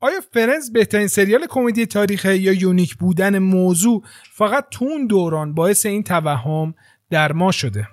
آیا فرنز بهترین سریال کمدی تاریخه یا یونیک بودن موضوع فقط تو اون دوران باعث این توهم در ما شده؟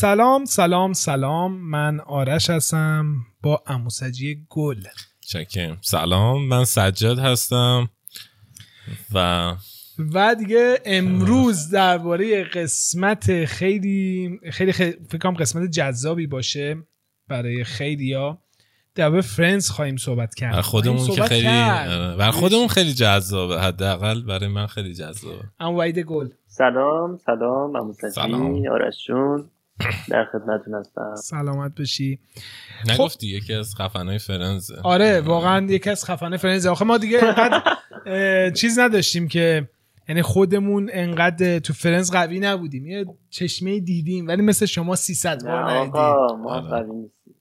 سلام سلام سلام. من آرش هستم با اموسجی گل. چکم سلام من سجاد هستم و و دیگه امروز درباره قسمت خیلی خیلی, خیلی فکر کنم قسمت جذابی باشه برای خیلیا. درباره فرنز خواهیم صحبت کرد. برای خودمون که خیلی آره، برای خودمون خیلی جذابه. حداقل برای من خیلی جذابه. ام وید گل سلام سلام. اموسجی آرش جون. در خدمتتون هستم. سلامت بشی. نگفتی خب... یکی از خفنای فرنزه. آره واقعا یکی از خفنای فرنزه. آخه ما دیگه انقدر چیز نداشتیم که یعنی خودمون انقدر تو فرنز قوی نبودیم. یه چشمه دیدیم ولی مثل شما 300 بار ندیدیم. ما آره. قوی نیستیم.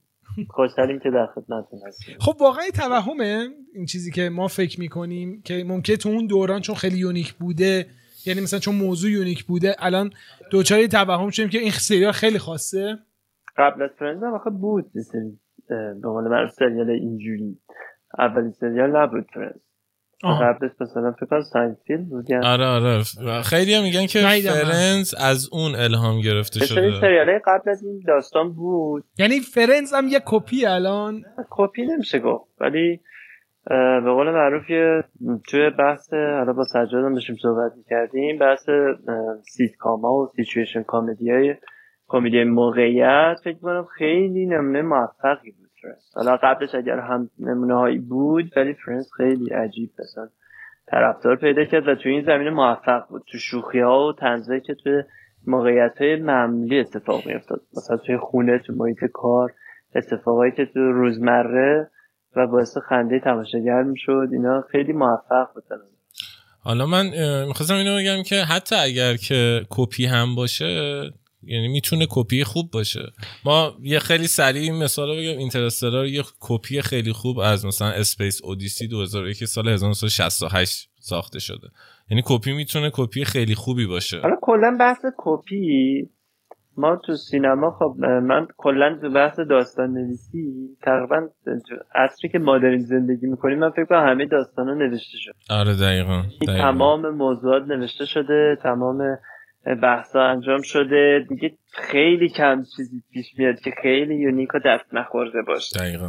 خوشحالیم که در خدمتتون هستیم. خب واقعا توهمه این چیزی که ما فکر می‌کنیم که ممکنه تو اون دوران چون خیلی unique بوده یعنی مثلا چون موضوع unique بوده الان دچار توهم شدیم که این سریال خیلی خاصه. قبل از Friends هم آخه بود. به قول سریال اینجوری. اولی سریال نبود Friends قبلش مثلا فکر کنم Seinfeld بود آره آره. خیلی هم میگن که Friends از اون الهام گرفته شده. سریال قبل از این داستان بود. یعنی Friends هم یه کپی الان. کپی نمیشه گفت ولی به قول معروف توی بحث حالا با سجاد هم داشتیم صحبت می‌کردیم بحث سیت کاما و situation comedy های کمدی موقعیت فکر کنم خیلی نمونه موفقی بود Friends حالا قبلش اگر هم نمونه هایی بود ولی Friends خیلی عجیب مثلا طرفدار پیدا کرد و توی این زمینه موفق بود. تو شوخی ها و طنزهایی که توی موقعیت های معمولی اتفاق میافتاد. مثلا توی خونه تو محیط کار اتفاقایی که تو روزمره و باعث خنده تماشاگر می‌شد. اینا خیلی موفق بودن. حالا من می‌خواستم اینو بگم که حتی اگر که کپی هم باشه یعنی می‌تونه کپی خوب باشه. ما یه خیلی سریع مثال بگم. Interstellar یه کپی خیلی خوب از مثلا Space Odyssey 2001 سال 1968 ساخته شده. یعنی کپی می‌تونه کپی خیلی خوبی باشه. حالا کلا بحث کپی ما تو سینما خب من کلا تو بحث داستان نویسی تقریبا عصری که ما داریم زندگی می‌کنیم من فکر کنم همه داستان ها نوشته شده. آره دقیقا, تمام موضوعات نوشته شده تمام بحثا انجام شده. دیگه خیلی کم چیزی پیش میاد که خیلی unique و دست نخورده باشه. دقیقا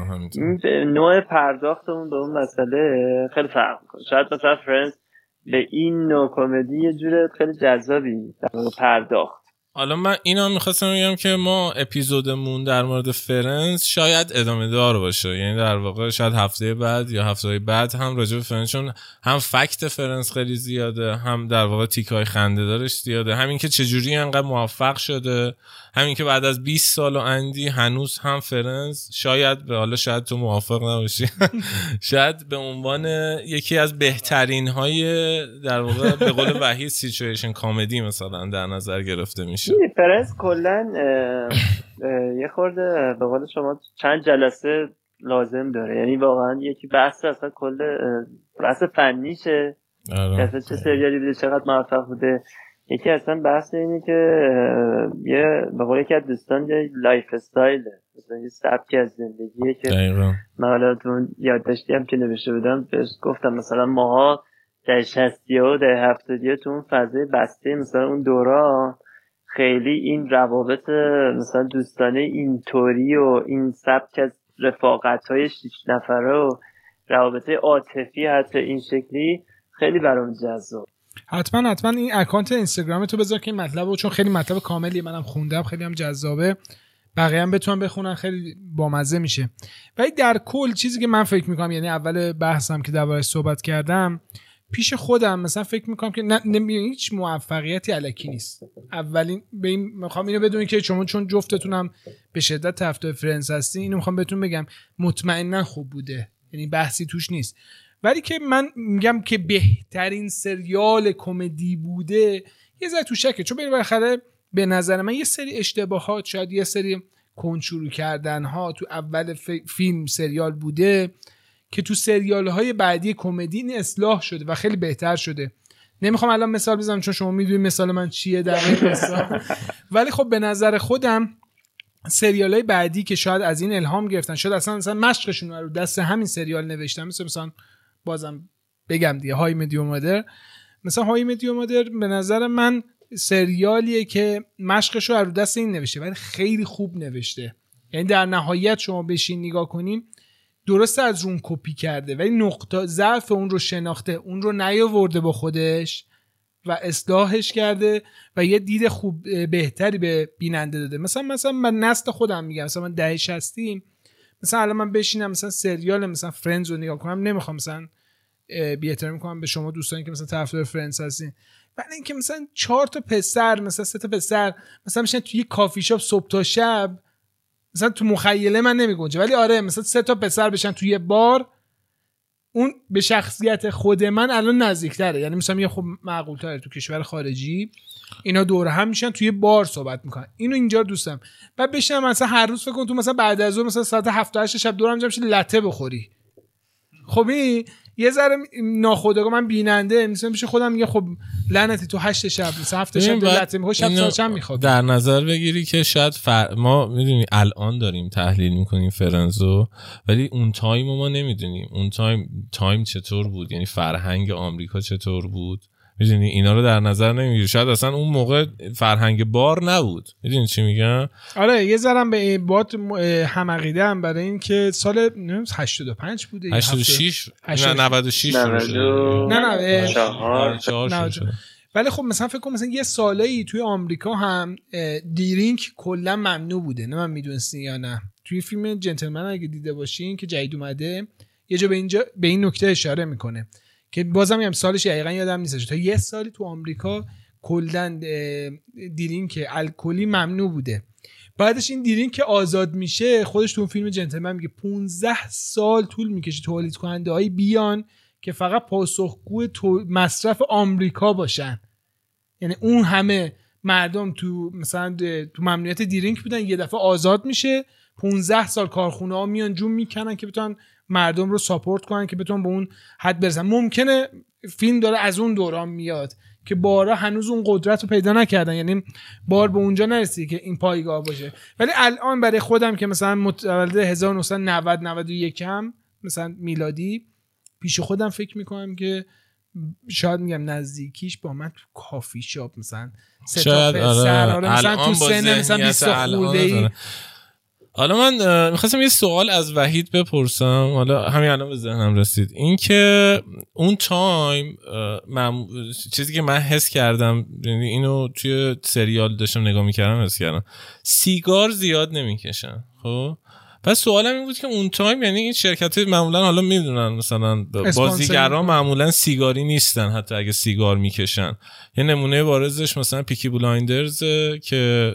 نوع پرداختمون به اون مسئله خیلی فرق می‌کنه. شاید مثلا Friends به این نوع کمدی یه جور خیلی جذابی پرداخت. حالا من اینا می‌خواستم بگم که ما اپیزودمون در مورد Friends شاید ادامه دار باشه. یعنی در واقع شاید هفته بعد یا هفته بعد هم راجع به Friends چون هم fact Friends خیلی زیاده هم در واقع تیکای خنده دارش زیاده همین که چجوری انقدر موفق شده همین که بعد از 20 سال و اندی هنوز هم Friends شاید به حالا شاید تو موافق نباشی. شاید به عنوان یکی از بهترین های در واقع به قول وحید situation comedy مثلا در نظر گرفته میشه. Friends کلا یه خورده به قول شما چند جلسه لازم داره. یعنی واقعا یکی بحث اصلا کل بحث فنیشه. آره. چه سریالی بوده چقدر موفق بوده. یکی اصلا بحث اینه که یه به قول یکی از دوستان یه lifestyle مثلا یه سبکی از زندگیه که من حالا تو یادداشتی هم که نوشته بودم بهش گفتم مثلا ماها در شستی و در هفتادی تو اون فضای بسته مثلا اون دوران خیلی این روابط مثلا دوستانه اینطوری و این سبک از رفاقت های شیش نفره و روابط عاطفی حتی این شکلی خیلی برام جذاب. حتما حتما این اکانت اینستاگرام تو بذار که این مطلب چون خیلی مطلب کاملی منم خوندم خیلی هم جذابه. بقیه هم بتونن بخونن خیلی بامزه میشه. ولی در کل چیزی که من فکر می‌کنم یعنی اول بحثم که دربارش صحبت کردم پیش خودم مثلا فکر می‌کنم که نه هیچ موفقیتی علکی نیست. اولین به این می‌خوام اینو بدونی که شما چون جفتتونم به شدت طرفدار فرنس هستی اینو می‌خوام بهتون بگم مطمئنا خوب بوده. یعنی بحثی توش نیست. ولی که من میگم که بهترین سریال کمدی بوده یه ذره تو شکه چون بالاخره به نظر من یه سری اشتباهات شاید یه سری کنچورو کردن ها تو اول فیلم سریال بوده که تو سریال های بعدی کمدی این اصلاح شده و خیلی بهتر شده. نمی‌خوام الان مثال بزنم چون شما می‌دونید مثال من چیه در این مثال ولی خب به نظر خودم سریال های بعدی که شاید از این الهام گرفتن شاید اصلا مثلا مشقشون رو دست همین سریال نوشتن. مثل مثلا بازم بگم دیگه های مدیو مادر مثلا های مدیو مادر به نظر من سریالیه که مشقش رو رو دست این نوشته ولی خیلی خوب نوشته. یعنی در نهایت شما بشین نگاه کنیم درسته از رون کپی کرده ولی نقطه ضعف اون رو شناخته اون رو نیاورده با خودش و اصلاحش کرده و یه دید خوب بهتری به بیننده داده. مثلا مثلا من نسل خودم میگم مثلا من ده شستیم مثلا الان من بشینم مثلا سریال مثلا Friends رو نگاه کنم نمی‌خوام مثلا بی کنم به شما دوستانی که مثلا طرفدار Friends هستین. ولی اینکه مثلا چهار تا پسر مثلا سه تا پسر مثلا میشینن توی کافی شاپ صبح تا شب مثلا تو مخیله من نمیگنجه. ولی آره مثلا سه تا پسر بشینن توی بار اون به شخصیت خود من الان نزدیکتره. یعنی مثلا یه خب معقول تره تو کشور خارجی. اینا دور هم میشینن توی بار صحبت می‌کنن. اینو اینجا دوستم. بعد بشینم مثلا هر روز فکر کن تو مثلا بعد از اون مثلا ساعت 7 8 شب دور هم جمع latte بخوری. خب این یه ذره ناخودآگاه من بیننده مثلا میشه خودم میگه خب لعنتی تو هشت شب مثلا هفت شب لعنتی می‌خواد شب چند می‌خواد در نظر بگیری که شاید فر... ما می‌دونی الان داریم تحلیل می‌کنیم Friends و ولی اون time ما نمی‌دونیم. اون time time چطور بود؟ یعنی فرهنگ آمریکا چطور بود؟ می‌دونی؟ اینا رو در نظر نمی‌گیری. شاید اصلا اون موقع فرهنگ بار نبود. می‌دونی چی میگم؟ آره یه ذرم به بات هم عقیده هم برای این که سال 85 بوده 86 نه 96 نه نه ولی خب مثلا فکر کنم مثلا یه سالایی توی آمریکا هم دیرینک کلا ممنوع بوده. نه من می‌دونستی یا نه. توی فیلم جنتلمن اگه دیده باشین که جدید اومده یه جا به اینجا به این نکته اشاره می‌کنه. که بازم هم سالش دقیقا یادم نیستش تا یه سالی تو آمریکا کلا که الکلی ممنوع بوده. بعدش این دیرین که آزاد میشه خودش تو فیلم جنتلمن میگه 15 سال طول می‌کشه تولید کننده های بیان که فقط پاسخگو مصرف آمریکا باشن. یعنی اون همه مردم تو مثلا تو ممنوعیت دیرینک بودن یه دفعه آزاد میشه 15 سال کارخونه ها میان جون می‌کنن که بتونن مردم رو ساپورت کنن که بتونن به اون حد برسن. ممکنه فیلم داره از اون دوران میاد که بارا هنوز اون قدرت رو پیدا نکردن. یعنی بار به اونجا نرسید که این پایگاه باشه. ولی الان برای خودم که مثلا متولد 1990 91 هم مثلا میلادی پیش خودم فکر می‌کنم که شاید میگم نزدیکیش با من تو کافی شاپ مثلا شاید آره. آره مثلا تو سن مثلا 20 خورده حالا من می‌خواستم یه سوال از وحید بپرسم. حالا همین الان به ذهنم رسید. اینکه اون time من... چیزی که من حس کردم یعنی اینو توی سریال داشتم نگاه می‌کردم حس کردم. سیگار زیاد نمی‌کشن خب؟ پس سوالم این بود که اون time یعنی این شرکت معمولا حالا می‌دونن مثلا بازیگران معمولا سیگاری نیستن حتی اگه سیگار می‌کشن. یه نمونه بارزش مثلا Peaky Blinders که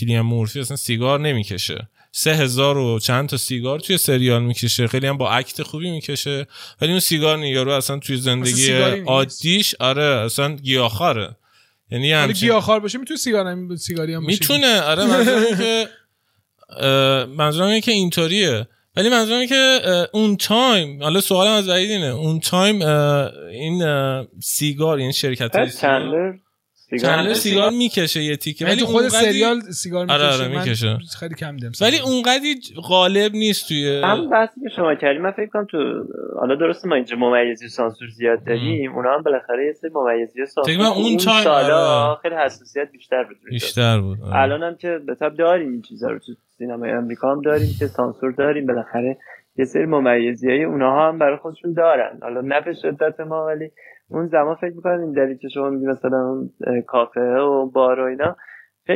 کیلیان مورفی اصلا سیگار نمی‌کشه. سه هزار و چند تا سیگار توی سریال می‌کشه. خیلی هم با اکت خوبی می‌کشه. ولی اون سیگار نیارو اصلا توی زندگی عادیش آره اصلا گیاه‌خواره یعنی همچین... گیاه‌خوار باشه می‌تونه سیگار هم سیگاری هم می‌تونه. آره منظورم که منظورم که اینطوریه. ولی منظورم که اون تایم حالا سوالم از وحید اینه. اون تایم این سیگار این شرکت چندلر سیگار می‌کشه یه تیکه ولی خود سریال سیگار می‌کشه آره آره می‌کشه. خیلی کم دم ولی اونقدی غالب نیست توی هم بحثی که شما کردیم من فکر کنم تو حالا درسته ما اینجا ممیزی سانسور زیاد داریم اونا هم بالاخره یه سری ممیزی سانسور اون, اون سالا آره. خیلی حساسیت بیشتر بود بیشتر بود آره. الان هم که به تب داریم این چیزا رو تو سینمای آمریکا هم داریم که سانسور داریم بالاخره یه سری ممیزی های اونها هم برای خودشون دارن. حالا نه به شدت ما ولی اون زمان فکر می‌کنم این دلیل که شما میگی مثلا اون کافه و بار و اینا.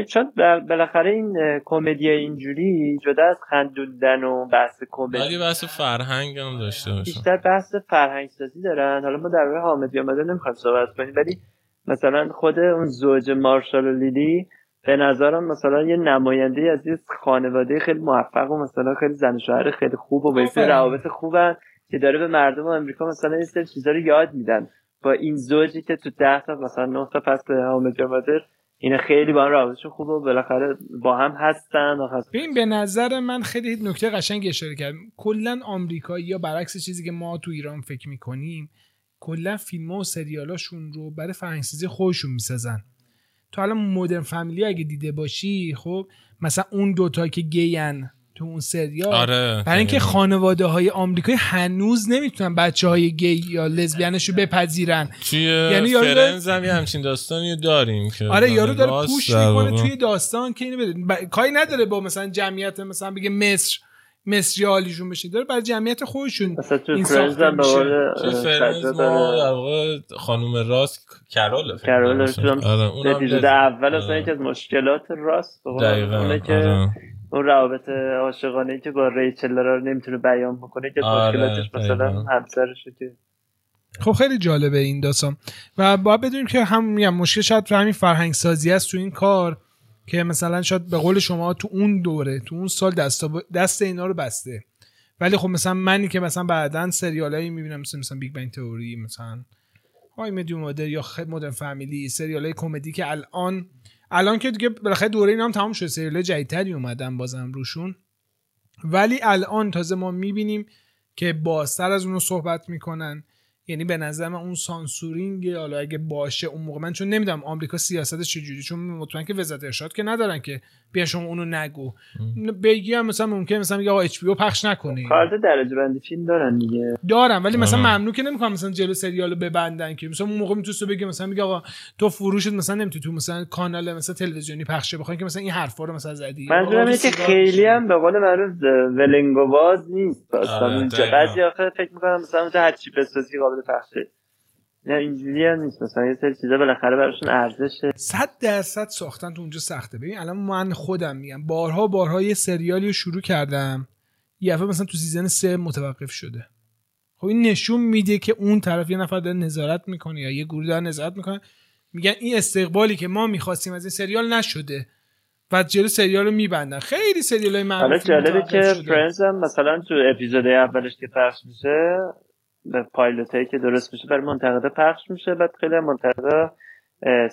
چون بالاخره این کمدی اینجوری جدا از خندوندن و بحث کمدی. ولی بحث فرهنگ هم داشته باشه بیشتر بحث فرهنگ سازی دارن. حالا ما در مورد حامدی آمده نمی‌خوایم صحبت کنیم ولی مثلا خود اون زوج مارشال و لیلی به نظرم مثلا یه نماینده از یه خانواده خیلی موفق و مثلا خیلی زن شوهر خیلی خوب و به روابط خوبن که داره به مردم آمریکا مثلا این سری چیزا رو یاد میدن. با این زوجی که تو ده تا مثلا نه تا پس به حامد مادر این خیلی با هم رابطشون خوبه و بالاخره با هم هستن. و ببین به نظر من خیلی نکته قشنگ اشاره کرد. کلا آمریکایی یا برعکس چیزی که ما تو ایران فکر می‌کنیم کلا فیلم و سریالاشون رو برای فرهنگسازی خودشون می‌سازن. تو الان مدرن فامیلی اگه دیده باشی خب مثلا اون دوتا که گین تو اون سریال. آره برای اینکه خانواده های آمریکایی هنوز نمی‌تونن بچه های گی یا لزبیانش رو بپذیرن. یعنی فرنز هم یه همچین داستانی داریم که آره یارو داره پوش می‌کنه توی داستان که اینو بده. کاری نداره با مثلا جمعیت مثلا بگه مصر مصری حالیشون بشه. داره برای جمعیت خودشون این ساخته میشه. فرنز ما در واقع خانوم راست کرول کرول آره اپیزود اول اصلا یکی از مشکلات راست دقیقاً که آره. اون روابط عاشقانه که با ریچل رو نمی‌تونه بیان بکنه که آره، مشکلاتش مثلا همسرشه که. خب خیلی جالبه این داستان. و باید بدونیم که هم میگم مشکل شاید تو همین فرهنگ سازی است تو این کار که مثلا شاید به قول شما تو اون دوره تو اون سال دست, دست اینا رو بسته. ولی خب مثلا منی که مثلا بعدا سریالایی می‌بینم مثل مثلا Big Bang Theory مثلا How I Met Your Mother یا خیلی Modern Family سریال کمدی که الان الان که دیگه بالاخره دوره اینا هم تمام شده سریال جدیدتری اومدن بازم روشون. ولی الان تازه ما می‌بینیم که بازتر از اونو صحبت می‌کنن. یعنی به نظر من اون سانسورینگ حالا اگه باشه اون موقع من چون نمی‌دونم آمریکا سیاستش چجوری چون مطمئن که وزارت ارشاد که ندارن که بیا شما اونو نگو. بگی هم مثلا ممکن مثلا میگه آقا اچ پخش نکنه. کارت درجه بندی فیلم دارن دیگه. دارن ولی مثلا ممنوع که نمی‌کنن مثلا جلو سریالو ببندن که. مثلا اون موقع می‌تونست بگه مثلا میگه آقا تو فروشت مثلا نمی‌تونی تو مثلا کانال مثلا تلویزیونی پخش بخوای که مثلا این حرفا رو مثلا زدی. منظورم اینه که خیلی هم به قول معروف ولنگواز نیست. اصلا بعضی آخه فکر می‌کنم مثلا هر چی بسازی قابل پخشه نه اینجوری هم نیست. مثلا یه سری چیزا بالاخره براشون ارزشه. صد درصد ساختن تو اونجا سخته. ببین الان من خودم میگم بارها بارها یه سریالی رو شروع کردم. یه دفعه مثلا تو سیزن سه متوقف شده. خب این نشون میده که اون طرف یه نفر داره نظارت می‌کنه یا یه گروه داره نظارت می‌کنه. میگن این استقبالی که ما می‌خواستیم از این سریال نشده و جلو سریال رو میبندن. خیلی سریال های حالا جالبه که فرنز هم مثلا تو اپیزود اولش که پخش میشه پایلوت هایی که درست میشه برای منتقدا پخش میشه بعد خیلی منتقدا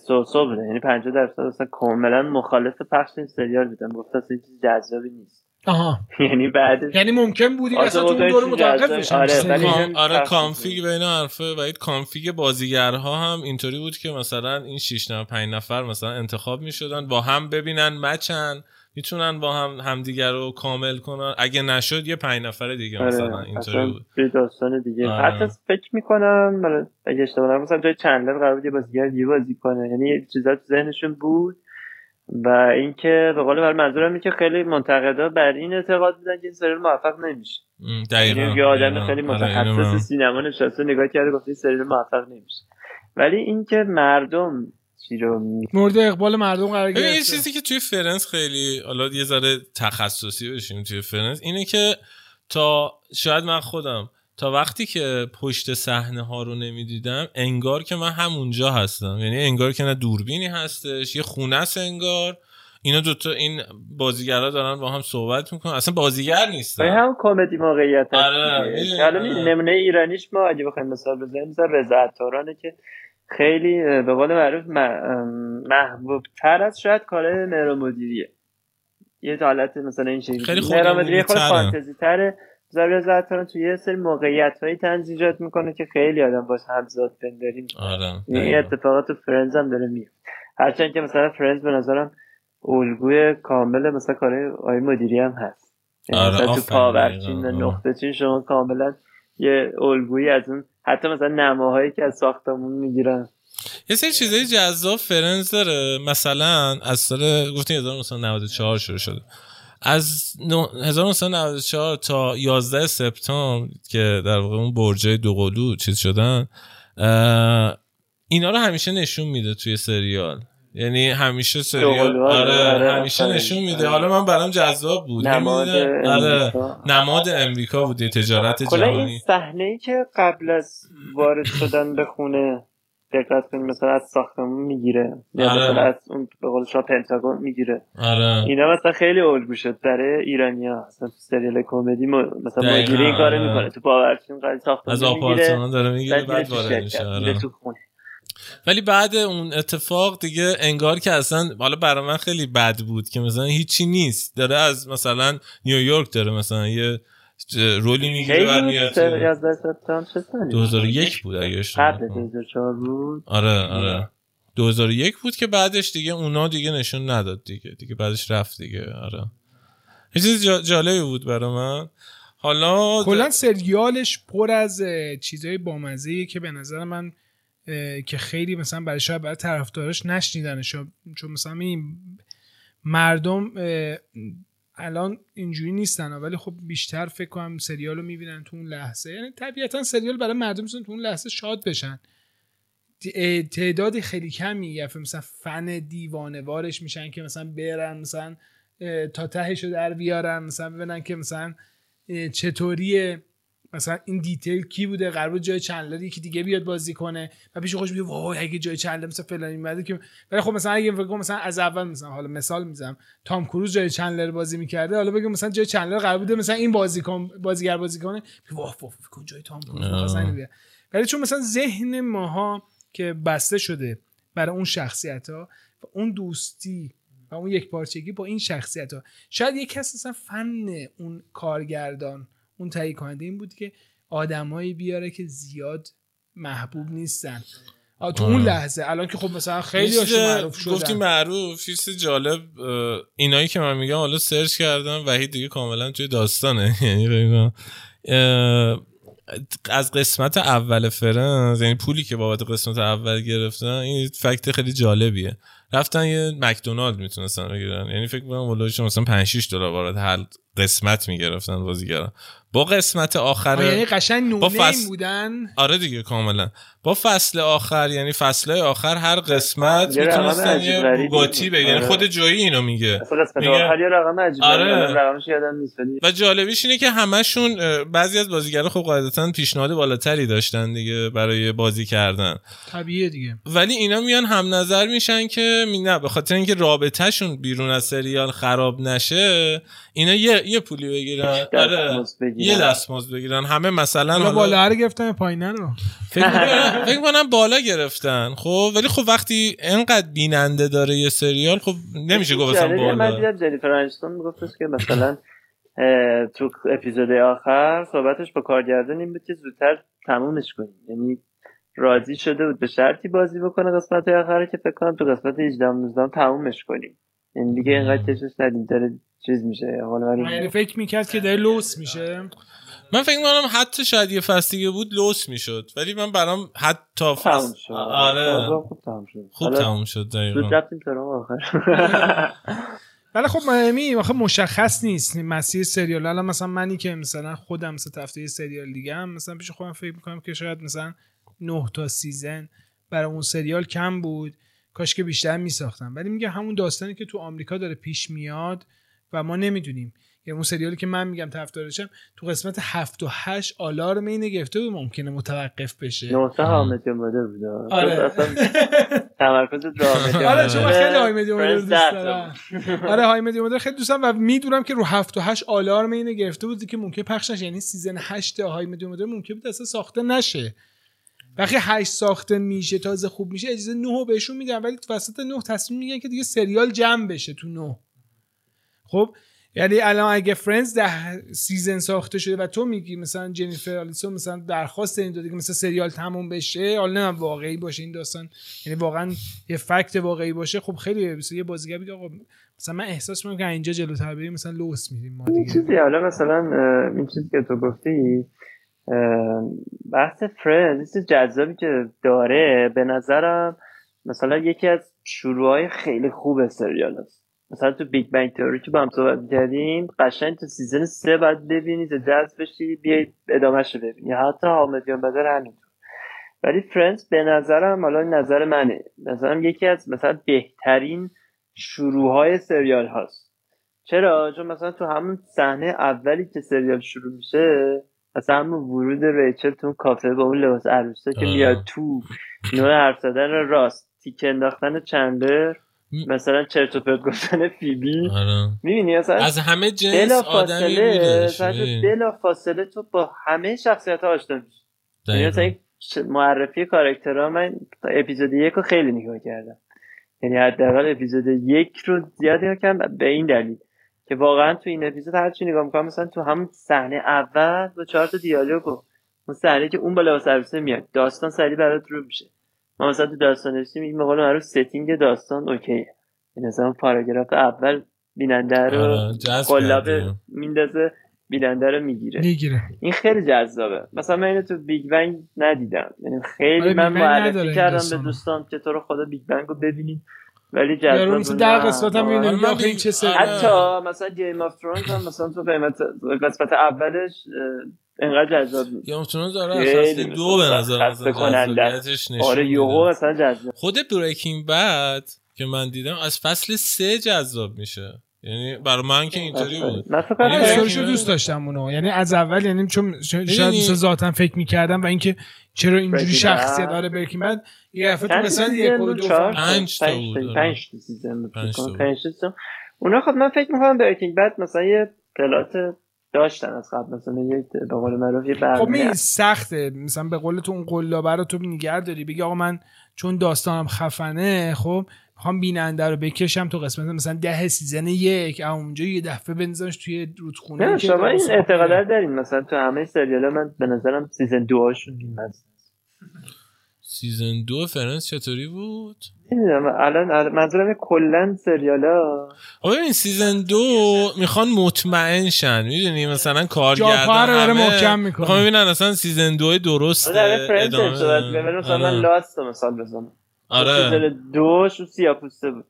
سو بوده. یعنی 50 درصد اصلا کاملا مخالف پخش این سریال بودن. گفت اصلا چیز جذابی نیست. آها. یعنی بعد یعنی ممکن بودی اصلا تو اون دوره متوقف بشن. آره آره کانفیگ بین حرفه و این کانفیگ بازیگرها هم اینطوری بود که مثلا این 6 نفر 5 نفر مثلا انتخاب می‌شدن با هم ببینن مچن. می‌تونن با هم همدیگر رو کامل کنن. اگه نشد یه پنج نفر دیگه آره، مثلا اینطوری بود. داستان دیگه. آره. حتی فکر می‌کنم اگه اشتباه نکنم مثلا جای چندلر قرار بود یه بازیگر دیگه بازی کنه. یعنی یه چیزا تو ذهنشون بود و اینکه به قول منظورم اینه که خیلی منتقدا بر این اعتقاد بودن که این سریال موفق نمیشه. دقیقاً یعنی یه آدم خیلی آره، متخصص سینما نشسته نگاه کرده گفته این سریال موفق نمیشه. ولی اینکه مردم مورد اقبال مردم قرار گرفته یه چیزی که توی فرندز خیلی حالا یه ذره تخصصی بشیم توی فرندز اینه که تا شاید من خودم تا وقتی که پشت صحنه ها رو نمی‌دیدم انگار که من همونجا هستم. یعنی انگار که نه دوربینی هستش یه خونه است انگار. اینا دوتا این بازیگرا دارن با هم صحبت می‌کنن. اصلا بازیگر نیستن. هم کمدی موقعیت آره حالا نمونه ایرانیش ما اگه بخوایم مثال بزنیم مثلا رضا که خیلی به قول معروف محبوب تر از شاید کار مهرا مدیریه. یه حالت مثلا این شکلی خیلی مهرا مدیریه خود فانتزی تره زبر زرتان توی یه سری موقعیت هایی تنظیجات می‌کنه که خیلی آدم باش همزاد پنداری آره این اتفاقات تو فرنز هم داره میاد هرچند که مثلا فرندز به نظرم الگوی کامل مثلا کارای مدیری هم هست. یعنی آره تو پاورچین نقطه چین شما کاملا یه الگویی از اون حتی مثلا نماهایی که از ساختمون می‌گیرن. یه سری چیزای جذاب فرندز داره. مثلا از سال گفتین 1994 شروع شده. از 1994 تا 11 سپتامبر که در واقع اون برجای دوقلو چیز شدن اینا رو همیشه نشون میده توی سریال. یعنی همیشه سریال آره, آره همیشه نشون میده. حالا من برام جذاب بود. نماد آره. نماد امریکا بود تجارت جهانی این صحنه ای که قبل از وارد شدن به خونه دقت کنید مثلا از ساختمون می‌گیره یا آره. مثلا از اون به قول شما پنتاگون می‌گیره. آره. اینا مثلا خیلی الگو شد. برای ایرانیا مثلا تو سریال کمدی. مثلا مدیر این کارو آره. می‌کنه. تو باورچین قضیه ساختمون از آپارتمان داره می‌گیره بعد وارد میشه. آره. ولی بعد اون اتفاق دیگه انگار که اصلا حالا برای من خیلی بد بود که مثلا هیچی نیست. داره از مثلا نیویورک داره مثلا یه رولی می‌گیره برمیاد. 2001 بود اگه قبل 2004 بود. آره آره. 2001 بود که بعدش دیگه اونا دیگه نشون نداد دیگه. دیگه بعدش رفت دیگه آره. یه چیز جالبی بود برای من. حالا کلا سریالش پر از چیزای بامزه که به نظر من که خیلی مثلا برای شاید برای طرفدارش نشنیدنش چون مثلا این مردم الان اینجوری نیستن ولی خب بیشتر فکر کنم سریال رو می‌بینن تو اون لحظه. یعنی طبیعتا سریال برای مردم می‌تونن تو اون لحظه شاد بشن. تعدادی خیلی کمی یا مثلا فن دیوانوارش میشن که مثلا برن مثلا تا تهش رو در بیارن مثلا ببینن که مثلا چطوریه. مثلا این دیتیل کی بوده؟ قرار جای چندلر که دیگه بیاد بازی کنه. و پیش خوش میگه وای اگه جای چندلر مثلا فلانی اومده که ولی خب مثلا اگه فکر مثلا از اول مثلا حالا مثال می‌زنم. تام کروز جای چندلر بازی می‌کرده. حالا بگم مثلا جای چندلر قرار بوده مثلا این بازیکن بازیگر بازی کنه. واه واه فکر جای تام کروز ولی چون مثلا ذهن ماها که بسته شده برای اون شخصیت ها و اون دوستی و اون یک پارچگی با این شخصیت ها شاید یک کس مثلا فن اون کارگردان اون تهیه کننده این بود که آدمایی بیاره که زیاد محبوب نیستن. تو اون لحظه. الان که خب مثلا خیلی معروف شدن. گفتی معروف چیز جالب اینایی که من میگم حالا سرچ کردم وحید دیگه کاملا توی داستانه. یعنی از قسمت اول فرنز یعنی پولی که بابت قسمت اول گرفتن این فکت خیلی جالبیه. رفتن یه مکدونالد می‌تونستن بگیرن. یعنی فکر کنم ولوش مثلا 5 6 دلار وارد هر قسمت می‌گرفتن بازیگرا. با قسمت آخر یعنی قشنگ نو فصل... بودن؟ آره دیگه کاملا. با فصل آخر یعنی فصل آخر هر قسمت می‌تونستن یه بوگاتی بگیرن. یعنی خود جویی اینو میگه. آره. و جالبیش اینه که همشون بعضی از بازیگرا خب قاعدتا پیشنهاد بالاتری داشتن دیگه برای بازی کردن. طبیعیه دیگه. ولی اینا میان هم نظر میشن که نه به خاطر اینکه رابطهشون بیرون از سریال خراب نشه اینا یه یه پولی بگیرن. آره. یه دستمزد بگیرن. همه مثلا حالا بالا رو گرفتن پایین رو. فکر کنم بالا گرفتن. خب ولی خب وقتی انقدر بیننده داره یه سریال خب نمیشه گفت مثلا بالا. من دیدم جنیفر انیستون که مثلا تو اپیزود آخر صحبتش با کارگردان این بود که زودتر تمومش کنیم. یعنی راضی شده بود به شرطی بازی بکنه قسمت آخر که فکر کنم تو قسمت 18 19 تمومش کنیم. یعنی دیگه اینقدر کشش ندیم داره چیز میشه حالا یعنی فکر می‌کرد که داره لوس میشه. من فکر می‌کنم حتی شاید یه فصل بود لوس می‌شد ولی من برام حتی فصل آره. خوب تموم شد. خوب تموم شد دقیقاً. ولی خب مهمی آخه مشخص نیست. مسیر سریال. الان مثلا منی که مثلا خودم مثلا تفته سریال دیگه هم مثلا پیش خودم فکر می‌کنم که شاید مثلا 9 تا سیزن برای اون سریال کم بود. کاش که بیشتر میساختم. ولی میگه همون داستانی که تو آمریکا داره پیش میاد و ما نمی‌دونیم. یعنی اون سریالی که من میگم طرفدارشم تو قسمت 7 و 8 آلارم اینو گرفته بود ممکنه متوقف بشه. نوسه حامد بوده. بود آره تمرکز آره چون خیلی حامد دوست دارم. آره حامد اومده خیلی دوستم و می‌دونم که رو 7 و 8 آلارم اینو گرفته بود که ممکنه پخش نشه یعنی سیزن 8 حامد اومده ممکن بود اصلا ساخته نشه. وقتی هشت ساخته میشه تازه خوب میشه اجازه نه بهشون میدن ولی تو وسط نه تصمیم میگن که دیگه سریال جمع بشه تو نه خب؟ یعنی الان اگه فرندز ده season ساخته شده و تو میگی مثلا جنیفر آنیستون مثلا درخواست این داده که مثلا سریال تموم بشه حالا نه واقعی باشه این داستان. یعنی واقعا یه fact واقعی باشه خب خیلی مثلا یه بازیگر بگه آقا مثلا من احساس می‌کنم که اینجا جلوتر بریم مثلا لوس میریم ما دیگه. چیزی حالا مثلا این چیزی که تو گفتی بحث فرندز جذابی که داره به نظرم مثلا یکی از شروعهای خیلی خوب سریال است مثلا تو Big Bang Theory که با هم صحبت کردیم قشنگ تو season سه باید ببینی تا جذب بشی بیای ادامهش رو ببینی. حتی How I Met Your Mother همینطور. ولی فرندز به نظرم حالا نظر منه نظرم یکی از مثلا بهترین شروع های سریال هاست. چرا؟ چون مثلا تو همون صحنه اولی که سریال شروع میشه مثلا همون ورود ریچل تو کافه با اون لباس عروسه که میاد تو نوع حرف زدن راست. تیک انداختن چندر مثلا چرت و پرت گفتن فیبی. آره. می‌بینی اصلا؟ از همه جنس آدمی بلا فاصله تو با همه شخصیت ها آشنا میشی. یعنی معرفی کارکترها من اپیزود یک رو خیلی نگاه کردم. یعنی حداقل اپیزود یک رو زیاد نگاه کردم به این دلیل. که واقعا تو این اپیزود هر چی نگاه می‌کنم مثلا تو همون صحنه اول با چهار تا دیالوگ اون صحنه که اون بالا عروسه میاد داستان سری برات رو میشه. ما مثلا تو داستان نویسیم این مقاله معروف setting داستان okay ه این مثلا پاراگراف اول بیننده رو آره، قلاب میندازه بیننده رو می‌گیره. می‌گیره. این خیلی جذابه. مثلا من اینو تو Big Bang ندیدم. یعنی خیلی آره، من معرفی کردم به دوستان که تو رو خدا Big Bang رو ببینید ولی جذاب مثل در قسمت هم می‌بینیم یا این چه سری؟ حتی مثلا گیم آف ترونز هم مثلا تو قیمت قسمت اولش انقدر جذاب نیست گیم آف ترونز داره فصل دو به نظر جذابیتش آره یوهو مثلا جذاب. خود بریکینگ بد که من دیدم از فصل سه جذاب میشه. یعنی برای من که اینطوری بود. یعنی دوست داشتم اونو. یعنی از اول یعنی چون شاید ذاتا فکر می‌کردم و اینکه چرا اینجوری شخصیت داره برکین بعد یه دفعه تو مثلا یک و دو پنج تا بود پنج تا season پنج تا اونا خب من فکر می‌کنم Breaking Bad مثلا یه plot داشتن از قبل مثلا یه به قول معروف یه خب می سخته. مثلا به قول تو اون قلابه رو تو نگه داری بگی آقا من چون داستانم خفنه خب می‌خوام بیننده رو بکشم تو قسمت مثلا ده season یک اونجا یه دفعه بنزنش توی رودخونه نه شما این اعتقاد دارین. مثلا تو همه سریال من به نظرم season دو هاشون season دو فرندز چطوری بود؟ نمی‌دونم الان منظورم کلا سریالا ببین season دو می‌خوان مطمئن شن. می‌دونی؟ مثلا کارگردان همه محکم می‌کنه. می‌خوان ببینن اصلا season دو درست ادامه مثلا من Lost مثال بزنم. آره. دوش و سیاه‌پوسته بود.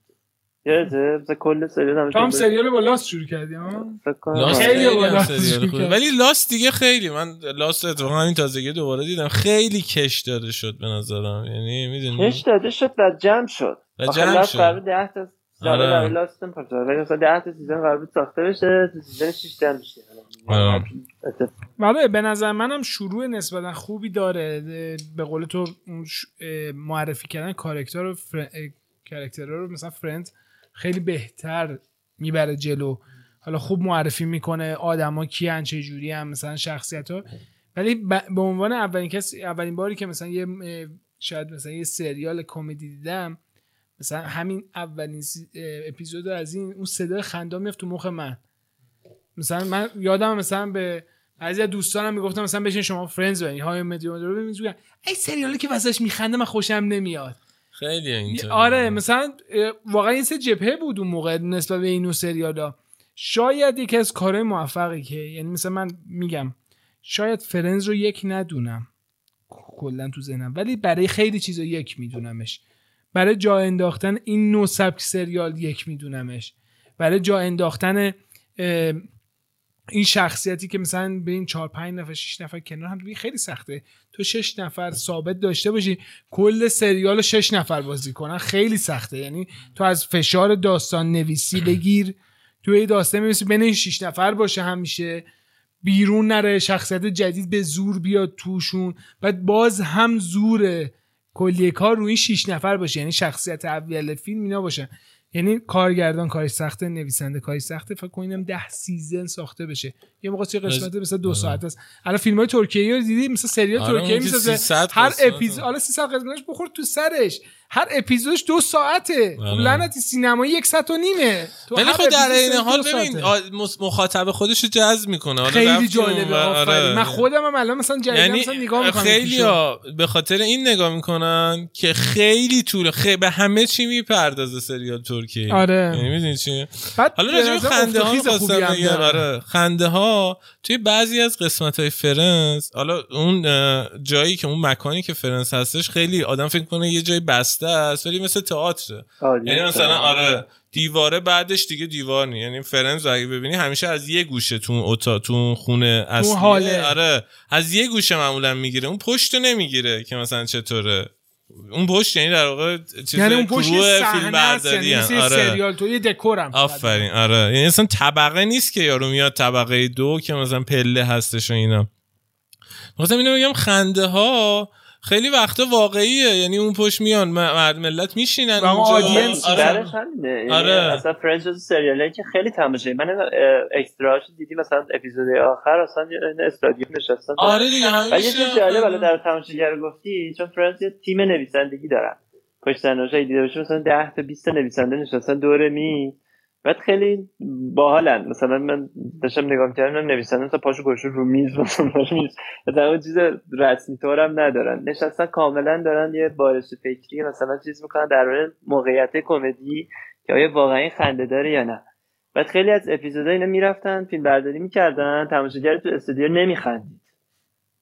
یادته مثلا کل سریال هم تو هم سریال با Lost شروع کردی ها Lost خیلی با Lost ولی Lost دیگه خیلی من Lost اتفاقا همین تازگی دوباره دیدم. خیلی کش داده شد به نظرم. یعنی می‌دونی؟ کش داده شد و جمع شد. و جمع شد. قرار 10 تا آره. Lost هم ولی مثلا 10 تا season قرار بود ساخته بشه تو season 6 تا میشه بله به نظر منم شروع نسبتا خوبی داره. به قول تو معرفی کردن کارکتر رو فر... کارکتر رو مثلا Friends خیلی بهتر می‌بره جلو. حالا خوب معرفی می‌کنه آدما کیان چه جوری هم مثلا شخصیت ها ولی به عنوان اولین کس اولین باری که مثلا یه شاید مثلا یه سریال کمدی دیدم مثلا همین اولین اپیزود از این اون صدای خنده میفت تو مخ من. مثلا من یادم مثلا به بعضی از دوستانم می‌گفتم مثلا بشین شما فرندز ببینید های مدیوم رو ببینید ای سریالی که واسش میخنده من خوشم نمیاد. خیلی اینطور آره مثلا واقعا این سه جبهه بود اون موقع نسبت به این سریالا. شاید یکی از کارهای موفقی که یعنی مثلا من میگم شاید فرنز رو یک ندونم. کلا تو ذهنم. ولی برای خیلی چیزا یک میدونمش. برای جا انداختن این نو سبک سریال یک میدونمش. برای جا انداختن این شخصیتی که مثلا به این چهار پنج نفر شش نفر کنار هم خیلی سخته. تو شش نفر ثابت داشته باشی کل سریال شش نفر بازی کنن خیلی سخته. یعنی تو از فشار داستان نویسی بگیر توی داستان نویسی بین این شش نفر باشه همیشه. بیرون نره شخصیت جدید به زور بیاد توشون. بعد باز هم زور کلیه کار روی شش نفر باشه. یعنی شخصیت اول فیلم اینا باشه یعنی کارگردان کارش سخته نویسنده کارش سخته فکر کنم ده season ساخته بشه. یه موقع چه قسمت مثلا دو آره. ساعت است. الان فیلم های ترکیه رو دیدی؟ مثلا سریال آره ترکیه می‌سازه. هر اپیزود حالا 300 قسمتش بخور تو سرش. هر اپیزودش دو ساعته. آره. لعنتی سینمایی یک ساعت و نیمه. ولی خب در این حال ببین مخاطب خودش رو جذب می‌کنه. خیلی جالبه. آره. من خودم هم الان مثلا جدیدا یعنی مثلا نگاه می‌کنم خیلی به خاطر این نگاه می‌کنن که خیلی طول خیلی به همه چی می‌پردازه سریال ترکیه آره. یعنی می‌دونی چی؟ حالا راجع خنده ها خواستم آره. خنده ها توی بعضی از قسمت های Friends حالا اون جایی که اون مکانی که Friends هستش خیلی آدم فکر کنه یه جای بس بسته است ولی مثل تئاتر. یعنی مثلا آره دیواره بعدش دیگه دیوار نی یعنی Friends اگه ببینی همیشه از یه گوشه تو اون تو خونه اصلی آره از یه گوشه معمولا می‌گیره. اون پشت نمی‌گیره که مثلا چطوره. اون پشت یعنی در واقع چیز یعنی اون پشت فیلم برداری یعنی آره. سریال تو یه دکورم. آفرین. آره. یعنی اصلا طبقه نیست که یارو میاد طبقه دو که مثلا پله هستش و اینا. مثلا اینو بگم خنده ها خیلی وقتا واقعیه یعنی اون پشت میان مردم ملت میشینن و audience آره. یعنی آره. اصلا Friends سریالی که خیلی تماشایی. من extra ش دیدی مثلا اپیزود آخر اصلا استادیوم نشستن. آره دیگه چیز جالب در تماشاگر گفتی چون Friends تیم نویسندگی دارن. پشت صحنه‌ش دیده باشه مثلا 10 تا 20 تا نویسنده نشستن دور میز بعد خیلی باحالن. مثلا من داشتم نگاه کردم نویسنده تا پاشو گوشو رو میز مثلا اون چیز رسمی طورم ندارن. نشستن کاملا دارن یه بارش فکری مثلا چیز می‌کنن در مورد موقعیت کمدی که آیا واقعا خنده داره یا نه. بعد خیلی از اپیزودا اینا می‌رفتن فیلم برداری می‌کردن تماشاگر تو استودیو نمیخندید.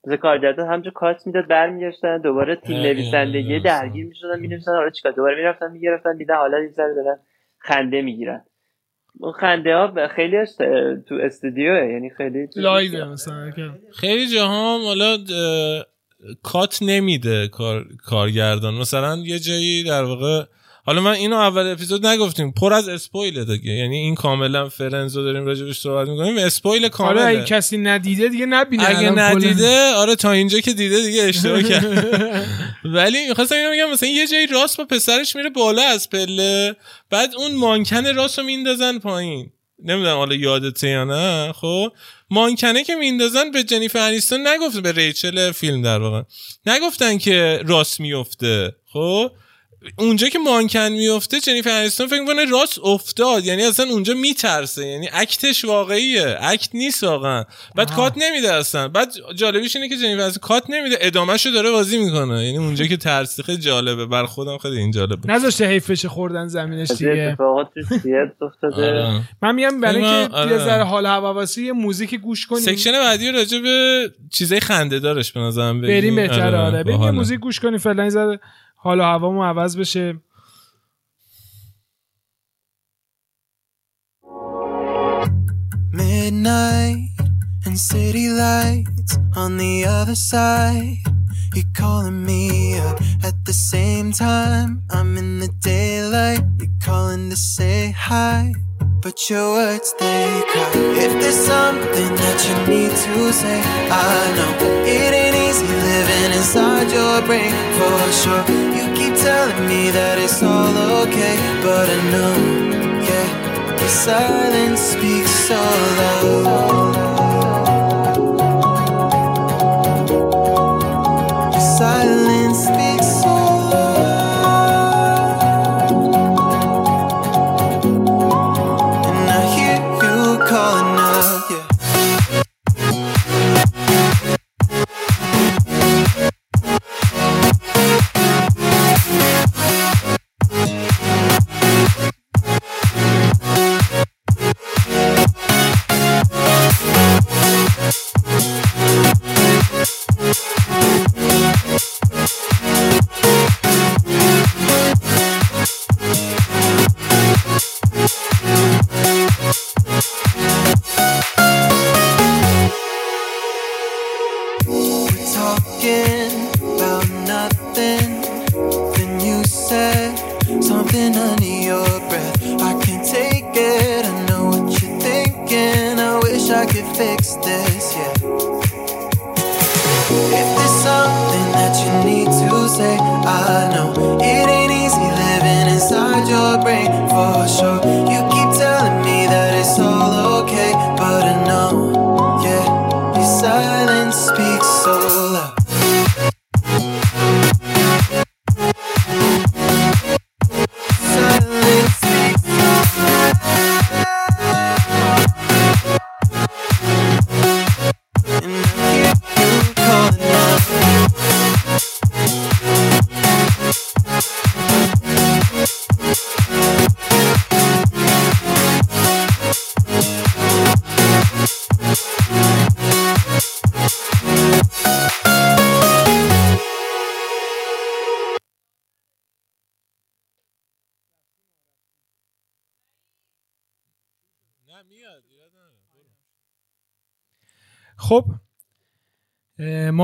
مثلا کارگردان همجا کات می‌داد برمیگشتن دوباره تیم نویسندگی درگیر می‌شدن مینوشتن حالا چیکار دوباره می‌رفتن می‌گرفتن دیدن حالا این دارن خنده می‌گیرن. اون خنده ها خیلی تو استودیوه یعنی خیلی live مثلا خیلی جاها حالا کات نمیده کار... کارگردان. مثلا یه جایی در واقع حالا من اینو اول اپیزود نگفتیم. پر از spoil دیگه. یعنی این کاملا Friends و داریم راجبش صحبت می‌کنیم. spoil کامله آره اگه کسی ندیده دیگه نبینه اگه ندیده آره تا اینجا که دیده دیگه اشتباه کرد. ولی می‌خواستم اینو بگم مثلا یه جایی راست با پسرش میره بالا از پله بعد اون مانکن راست رو میندازن پایین. نمی‌دونم حالا یادته یا نه خب؟ مانکنه که میندازن به جنیفر انیستون نگفتن به ریچل فیلم در واقع. نگفتن که راست میفته خب؟ اونجا که مانکن میفته جنیفر انیستون فکر می‌کنه راست افتاد. یعنی اصلا اونجا میترسه. یعنی اکتش واقعیه. اکت نیست واقعا. بعد آه. کات نمیده اصلا. بعد جالبیش اینه که جنیفر انیستون کات نمیده ادامهشو داره بازی می‌کنه. یعنی اونجا که ترسی خیلی جالبه. بر خودم خیلی این جالبه نذاشته حیفش خوردن زمینش دیگه. آره. من میگم برای که یه آره. ذره حال و هوا عوض شه موزیک گوش کنیم. section بعدی راجع به چیزای خنده دارش به نظرم بریم بهتره آره, آره. بریم موزیک گوش کنیم. فعلا حالا هوامو عوض بشه Midnight and city lights on the other side. You're calling me up at the same time. I'm in the daylight. You're calling to say hi. But your words they cry. If there's something that you need to say, I know it ain't easy living inside your brain for sure. Telling me that it's all okay, but I know, yeah, the silence speaks so loud.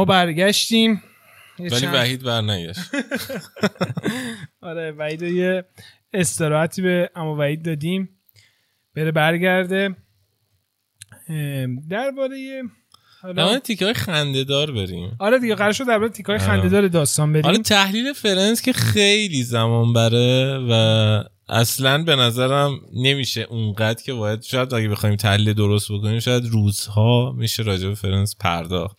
برگشتیم. ولی وحید برنگشت. آره وحید یه استراحتی به اما وحید دادیم. بره برگرده. درباره حالا تیکه های خنده دار بریم. آره دیگه قرار شد درباره تیکه های خنده دار داستان بریم. آره تحلیل Friends که خیلی زمان بره و اصلا به نظرم نمیشه اونقدر که باید شاید اگه بخوایم تحلیل درست بکنیم شاید روزها میشه راجع به Friends پرداخت.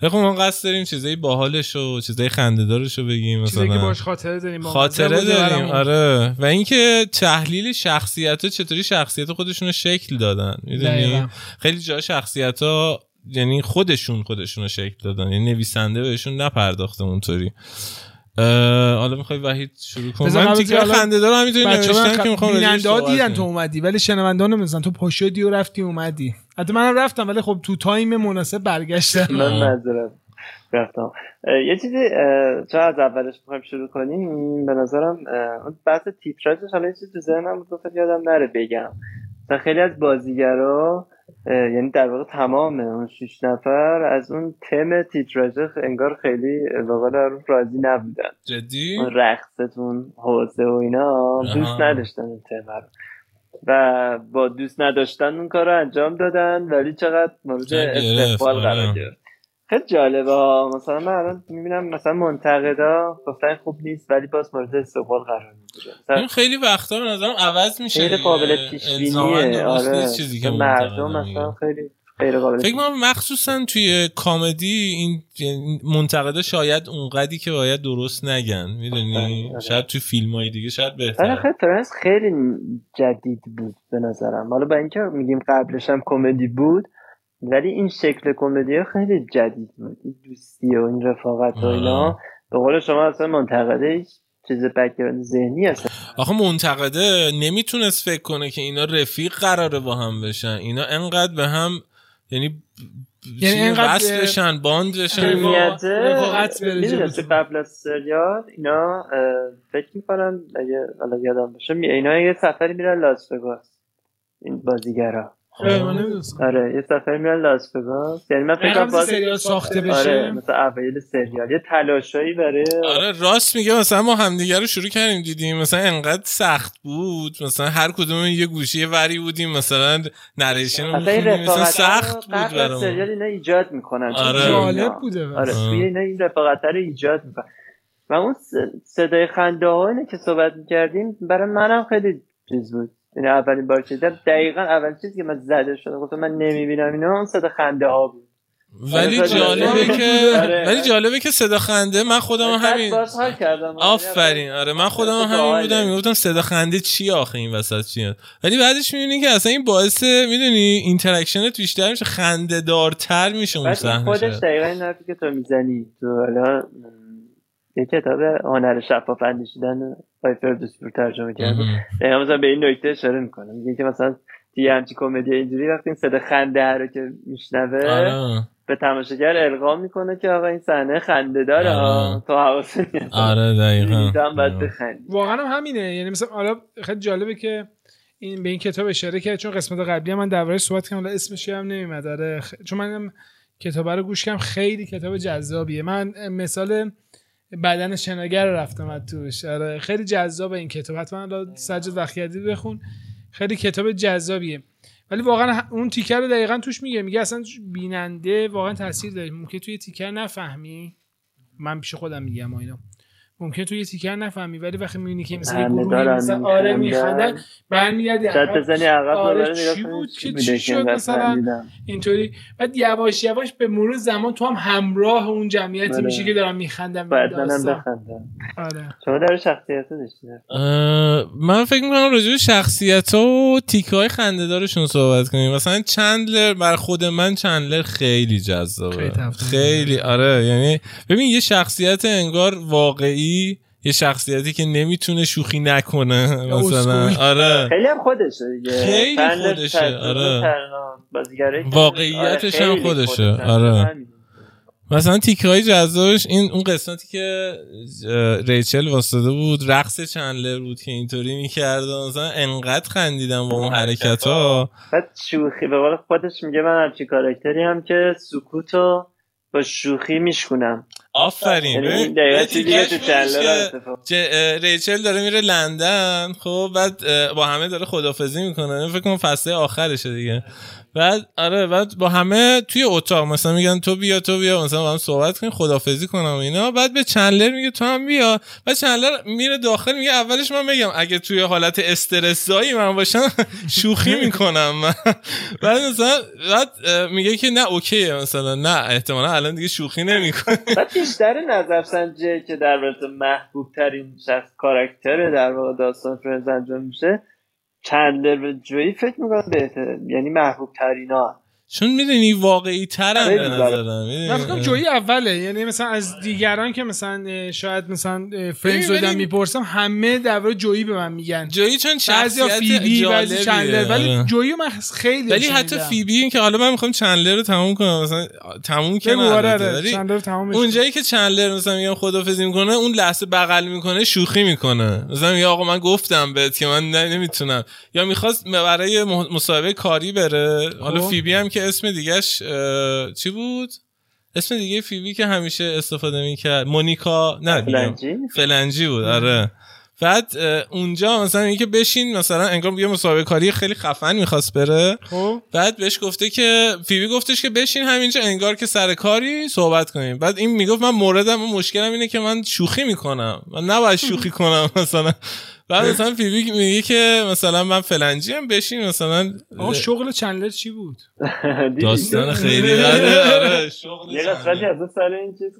خب ما قصد داریم چیزای باحالش و چیزای خنده‌دارش رو بگیم مثلا که باش خاطره داریم خاطره داریم آره. و اینکه تحلیل شخصیت ها چطوری شخصیت خودشون رو شکل دادن می‌دونی؟ خیلی جا شخصیت ها یعنی خودشون خودشون رو شکل دادن یعنی نویسنده بهشون نپرداخته اونطوری. حالا می‌خوای وحید شروع کن من تیکه خنده دارم همینطوری نوشتم که می‌خوام بیننده ها دیدن تو اومدی ولی شنونده نمی‌دونن. تو پاشدی و رفتی اومدی. حتی منم رفتم ولی خب تو تایم مناسب برگشتم. من معذرت رفتم یه چیزی چه از اولش می‌خوایم شروع کنیم؟ به نظرم اون بحث تیتراژش حالا یه چیزی تو ذهنم بود یادم نره بگم. خیلی از بازیگرا یعنی در واقع تمام اون شیش نفر از اون تم تیتراژ انگار خیلی واقعا راضی نبودن. جدی؟ رقصتون حوزه و اینا دوست نداشتن اون تم رو. و با دوست نداشتن اون کار رو انجام دادن ولی چقدر مورد استقبال قرار آره. گرفت. خیلی جالبه. ها مثلا من الان می‌بینم مثلا منتقدا گفتن خوب نیست ولی باز مورد استقبال قرار این خیلی وقتا به نظرم عوض میشه خیلی قابل پیش بینیه آره چیزی که مردم مثلا خیلی غیر قابل فکر کنم مخصوصا توی کامدی این یعنی منتقدا شاید اونقدی که باید درست نگن. می‌دونی؟ آره، آره. شاید توی فیلم های دیگه شاید بهتر آره خیلی فرانس خیلی جدید بود به نظرم. حالا با اینکه میگیم قبلش هم کمدی بود ولی این شکل کمدی خیلی جدید بود. این دوستی و این رفاقت و اینا. به قول شما اصلا منتقده چیز background ذهنی هست آخه منتقده نمی‌تونست فکر کنه که اینا رفیق قراره با هم بشن. اینا انقدر به هم یعنی یعنی انقدر وصلشن bond شن رفاقت قبل از سریال اینا فکر می‌کنن اگه یادم باشه اینا یه سفری میرن لاس وگاس این بازیگرا. آره یه سفر میرن لاس وگاس یعنی من فکر کنم سریال ساخته بشه. آره مثلا اوایل سریال. یه تلاشایی برای آره راست میگه مثلا ما همدیگه رو شروع کردیم دیدیم مثلا انقدر سخت بود. مثلا هر کدوم یه گوشی یه وری بودیم مثلا نریشن مثلا سخت بود برامون. سریال اینا ایجاد می‌کنن آره. جالب بوده آره توی اینا این رفاقت رو ایجاد می‌کنن. و اون صدای خنده ها که صحبت می‌کردیم برای منم خیلی چیز بود. این یعنی اولین بار که دیدم دقیقا اول چیزی که من زده شده. گفتم من نمی‌بینم اینا اون صدا خنده ها بود. ولی جالبه که آره. ولی جالبه که صدا خنده من خودم همین آفرین. آره. من خودم همین بودم. می‌گفتم صدا خنده چی آخه این وسط چیه ولی بعدش می‌بینی که اصلا این باعث می‌دونی interaction ت بیشتر میشه. خنده دارتر میشه اون صحنه خودش دقیقا این حرفی که تو می‌زنی. تو حالا یه کتاب هنر شفاف اندیشیدن آقای فردوسی ترجمه کرده دقیقا مثلا به این نکته اشاره می‌کنه میگه که مثلا توی همچی کمدی اینجوری وقتی این صدا خنده رو که میشنوه آره. به تماشاگر القا می‌کنه که آقا این صحنه خنده داره آره. تو حواست آره دقیقاً. آره. واقعا هم همینه. یعنی مثلا حالا خیلی جالبه که این به این کتاب اشاره کرد چون قسمت قبلی من درباره صحبت کردم اسمش هم نمیاد آره چون من کتاب رو گوش کردم خیلی کتاب جذابیه. من مثال بدن شناگر رفتم از توش آره خیلی جذاب این کتاب. حتما سجاد وقیدی بخون. خیلی کتاب جذابیه. ولی واقعا اون تیکر رو دقیقا توش میگه. میگه اصلا بیننده واقعا تاثیر داره. ممکن توی تیکر نفهمی. من پیش خودم میگم اینا. ممکن تو یه تیکر نفهمی ولی وقتی می‌بینی که مثلا گروه مثلا آره میخندن برمیگردی عقب. آره چی بود؟ که چی شد مثلا؟ اینطوری. بعد یواش یواش به مرور زمان تو هم همراه اون جمعیتی آره. میشه که دارن میخندن باید منم بخندم. آره. شما در شخصیت من فکر می‌کنم راجع شخصیت و تیکه های خنده دارشون صحبت کنیم. مثلا چندلر بر خود من چندلر خیلی جذابه. خیلی آره یعنی ببین یه شخصیت انگار واقعی یه شخصیتی که نمی‌تونه شوخی نکنه مثلا. آره. خیلی هم خودشه خیلی خودشه آره. واقعیتش هم خودشه آره. مثلا تیکه های جذابش این اون قسمتی که ریچل واسطه بود رقص چندلر بود که اینطوری می‌کرد مثلا انقدر خندیدم با اون حرکت ها بعد شوخی به قول خودش میگه من همچی کارکتری هم که سکوتو با شوخی میشکنم آفرین. یعنی ریچل داره میره لندن خب بعد با همه داره خدافزی می‌کنه. فکر کنم فصل آخرشه دیگه. بعد آره بعد با همه توی اتاق مثلا میگن تو بیا تو بیا مثلا با هم صحبت کنیم خدافزی کنم و اینا. بعد به چندلر میگه تو هم بیا. بعد چندلر میره داخل میگه اولش من بگم اگه توی حالت استرسایی من باشم شوخی می‌کنم بعد مثلا بعد میگه که نه اوکیه مثلا. نه احتمالا الان دیگه شوخی نمی‌کنه. بعد بیشتر نظر سنجی که در واقع محبوب ترین شخص کاراکتر در واقع داستان فرنز انجام میشه چندلر و جوی فکر می‌کنم بهتره. یعنی محبوب ترینا چون می‌دونی واقعی ترم به نظرم. من جویی اوله. یعنی مثلا از دیگران که مثلا شاید مثلا فرنز رو می‌پرسم همه در جویی به من میگن. جویی چون شخصیت فیبی بعضی چندلر ولی آره. جویی من خیلی ولی حتی فیبی این که حالا من می‌خوام چندلر رو تموم کنم مثلا تموم کنم آره، آره. چندلر تموم اونجایی که چندلر مثلا میگم خدافظی می‌کنه اون لحظه بغل می‌کنه شوخی می‌کنه. مثلا میگه آقا من گفتم بهت که من نمی‌تونم. یا می‌خواست برای مصاحبه کاری بره. حالا خب. فیبی هم که اسم دیگهش چی بود؟ اسم دیگه فیبی که همیشه استفاده می‌کرد. مونیکا نه Phalange ی؟ Phalange ی بود آره. بعد اونجا مثلا اینکه بشین مثلا انگار یه مسابقه کاری خیلی خفن می‌خواست بره. خب. بعد بهش گفته که فیبی گفتش که بشین همینجا انگار که سر کاری صحبت کنیم. بعد این می‌گفت من موردم و مشکلم اینه که من شوخی می‌کنم. من نباید شوخی کنم مثلا. بعد مثلا فیبی میگه که مثلا من فلنجی هم بشین مثلا آقا شغل چندلر چی بود؟ داستان خیلی آره یه قسمتی از سر این چیز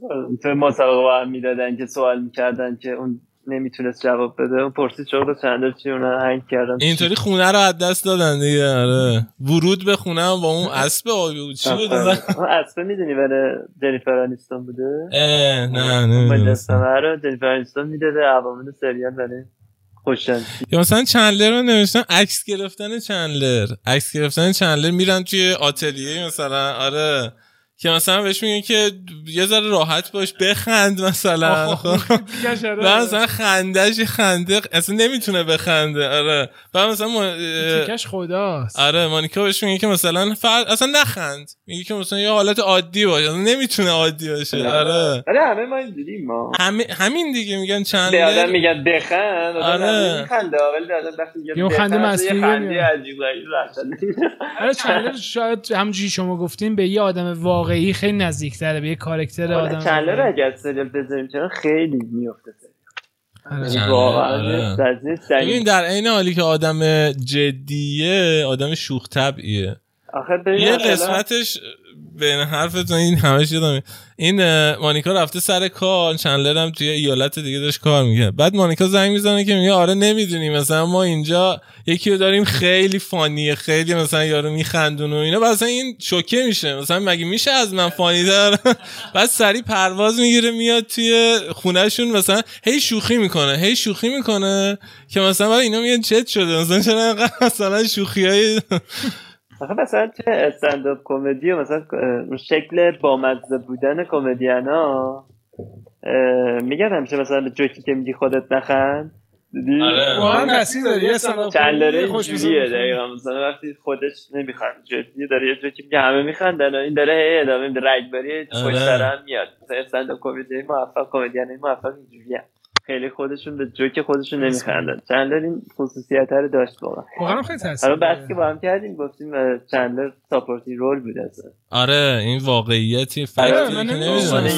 تو مسابقه با هم می‌دادن که سوال می‌کردن که اون نمی‌تونست جواب بده. اون پرسید شغل چندلر چی؟ اونا هنگ کردن. اینطوری خونه رو از دست دادن دیگه آره. ورود به خونه هم با اون اسب آبی بود. چی بود اون اسب می‌دونی برای جنیفر انیستون بوده؟ نه نه رو جنیفر انیستون می‌داده عوامل سریال برای یا مثلا چندلر رو نوشتن عکس گرفتن چندلر. عکس گرفتن چندلر میرن توی آتلیه مثلا. آره. که مثلا بهش میگن که یه ذره راحت باش بخند مثلا. خب. و مثلا خندش خنده اصلا نمی‌تونه بخنده آره. و مثلا ما... تیکش خداست. آره مانیکا بهش میگه که مثلا فرد اصلا نخند. میگه که مثلا یه حالت عادی باشه اصلا نمی‌تونه عادی باشه آره. آره. همه ما اینجوری ما. همه همین دیگه میگن چند به آدم میگن بخند آره. میخنده ولی آدم وقتی میگه خنده مستی خنده عجیب آره چند شاید همونجوری شما گفتین به یه آدم واقعی خیلی نزدیکتره به یه کاراکتر آدم چندلر اگر سریال بذاریم چرا خیلی میفته آره. یعنی ببین در عین حالی که آدم جدیه آدم شوخ طبعیه یه قسمتش بین حرفتون این همش یادمه این مانیکا رفته سر کار چندلر هم توی ایالت دیگه داشت کار میگه بعد مانیکا زنگ می‌زنه که میگه آره نمی‌دونی مثلا ما اینجا یکی رو داریم خیلی فانیه خیلی مثلا یارو میخندون و اینا. مثلا این شوکه میشه. مثلا مگه میشه از من فانی دار بعد سری پرواز می‌گیره میاد توی خونهشون مثلا هی شوخی می‌کنه هی شوخی می‌کنه که مثلا اینا میگن چت شده. مثلا چرا مثلا شوخی های آخه مثلا چه استنداپ کمدی و مثلا شکل بامزه بودن کمدین ها میگن همیشه مثلا جوکی که میگی خودت نخند. آره. واقعا کسی داری چند داره اینجوریه دقیقا مثلا وقتی خودش نمیخند جوکی داره یه جوکی میگه همه میخندن این داره هی ادامه میده رگباری خوش هم میاد. مثلا استنداپ کمدی موفق کمدین موفق اینجوریه. خیلی خودشون به جوک خودشون نمیخندن. چندلر این خصوصیت رو داشت واقعا. واقعا خیلی تاثیر حالا بحث که با هم کردیم گفتیم چندلر supporting role بود اصلا آره این واقعیتی fact ی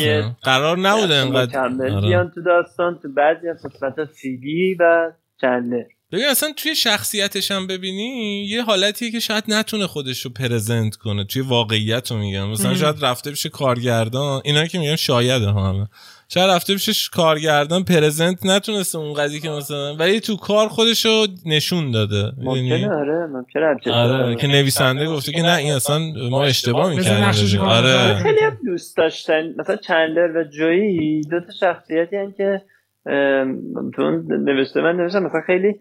که قرار نبوده انقدر. آره. بیان تو داستان تو بعضی از قسمت فیبی و چندلر. ببین اصلا توی شخصیتش هم ببینی یه حالتیه که شاید نتونه خودش رو present کنه. توی واقعیت رو میگم. مثلا شاید رفته بشه کارگردان. اینا که میگم شایده حالا شاید رفته بشه کارگردان present نتونسته اون قضیه که مثلا ولی تو کار خودشو نشون داده. ممکنه آره ممکنه آره که نویسنده گفته که نه این اصلا ما اشتباه می‌کردیم. آره. خیلی هم دوست داشتن. مثلا چندلر و جویی دو تا شخصیتی هن که تو نوشته من نوشتم مثلا خیلی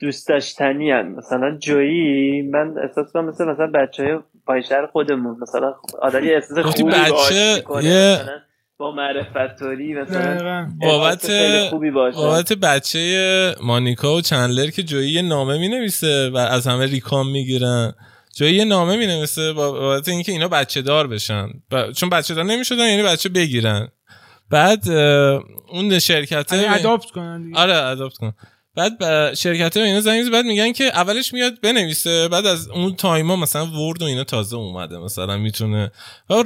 دوست داشتنی هن. مثلا جویی من احساس کنم مثل مثلا بچه های پایشهر خودمون مثلا آدمی احساس خوبی بچه یه با معرفت مثلا بابت بابت بچه مانیکا و چندلر که جویی نامه می نویسه و از همه ریکام می‌گیرن. جایی یه نامه می نویسه بابت اینکه اینا بچه دار بشن. چون بچه دار نمی‌شدن یعنی بچه بگیرن. بعد اون شرکت اداپت کنن آره اداپت کنن بعد شرکت ها اینا زنگ بعد میگن که اولش میاد بنویسه بعد از اون تایما مثلا ورد و اینا تازه اومده مثلا می‌تونه.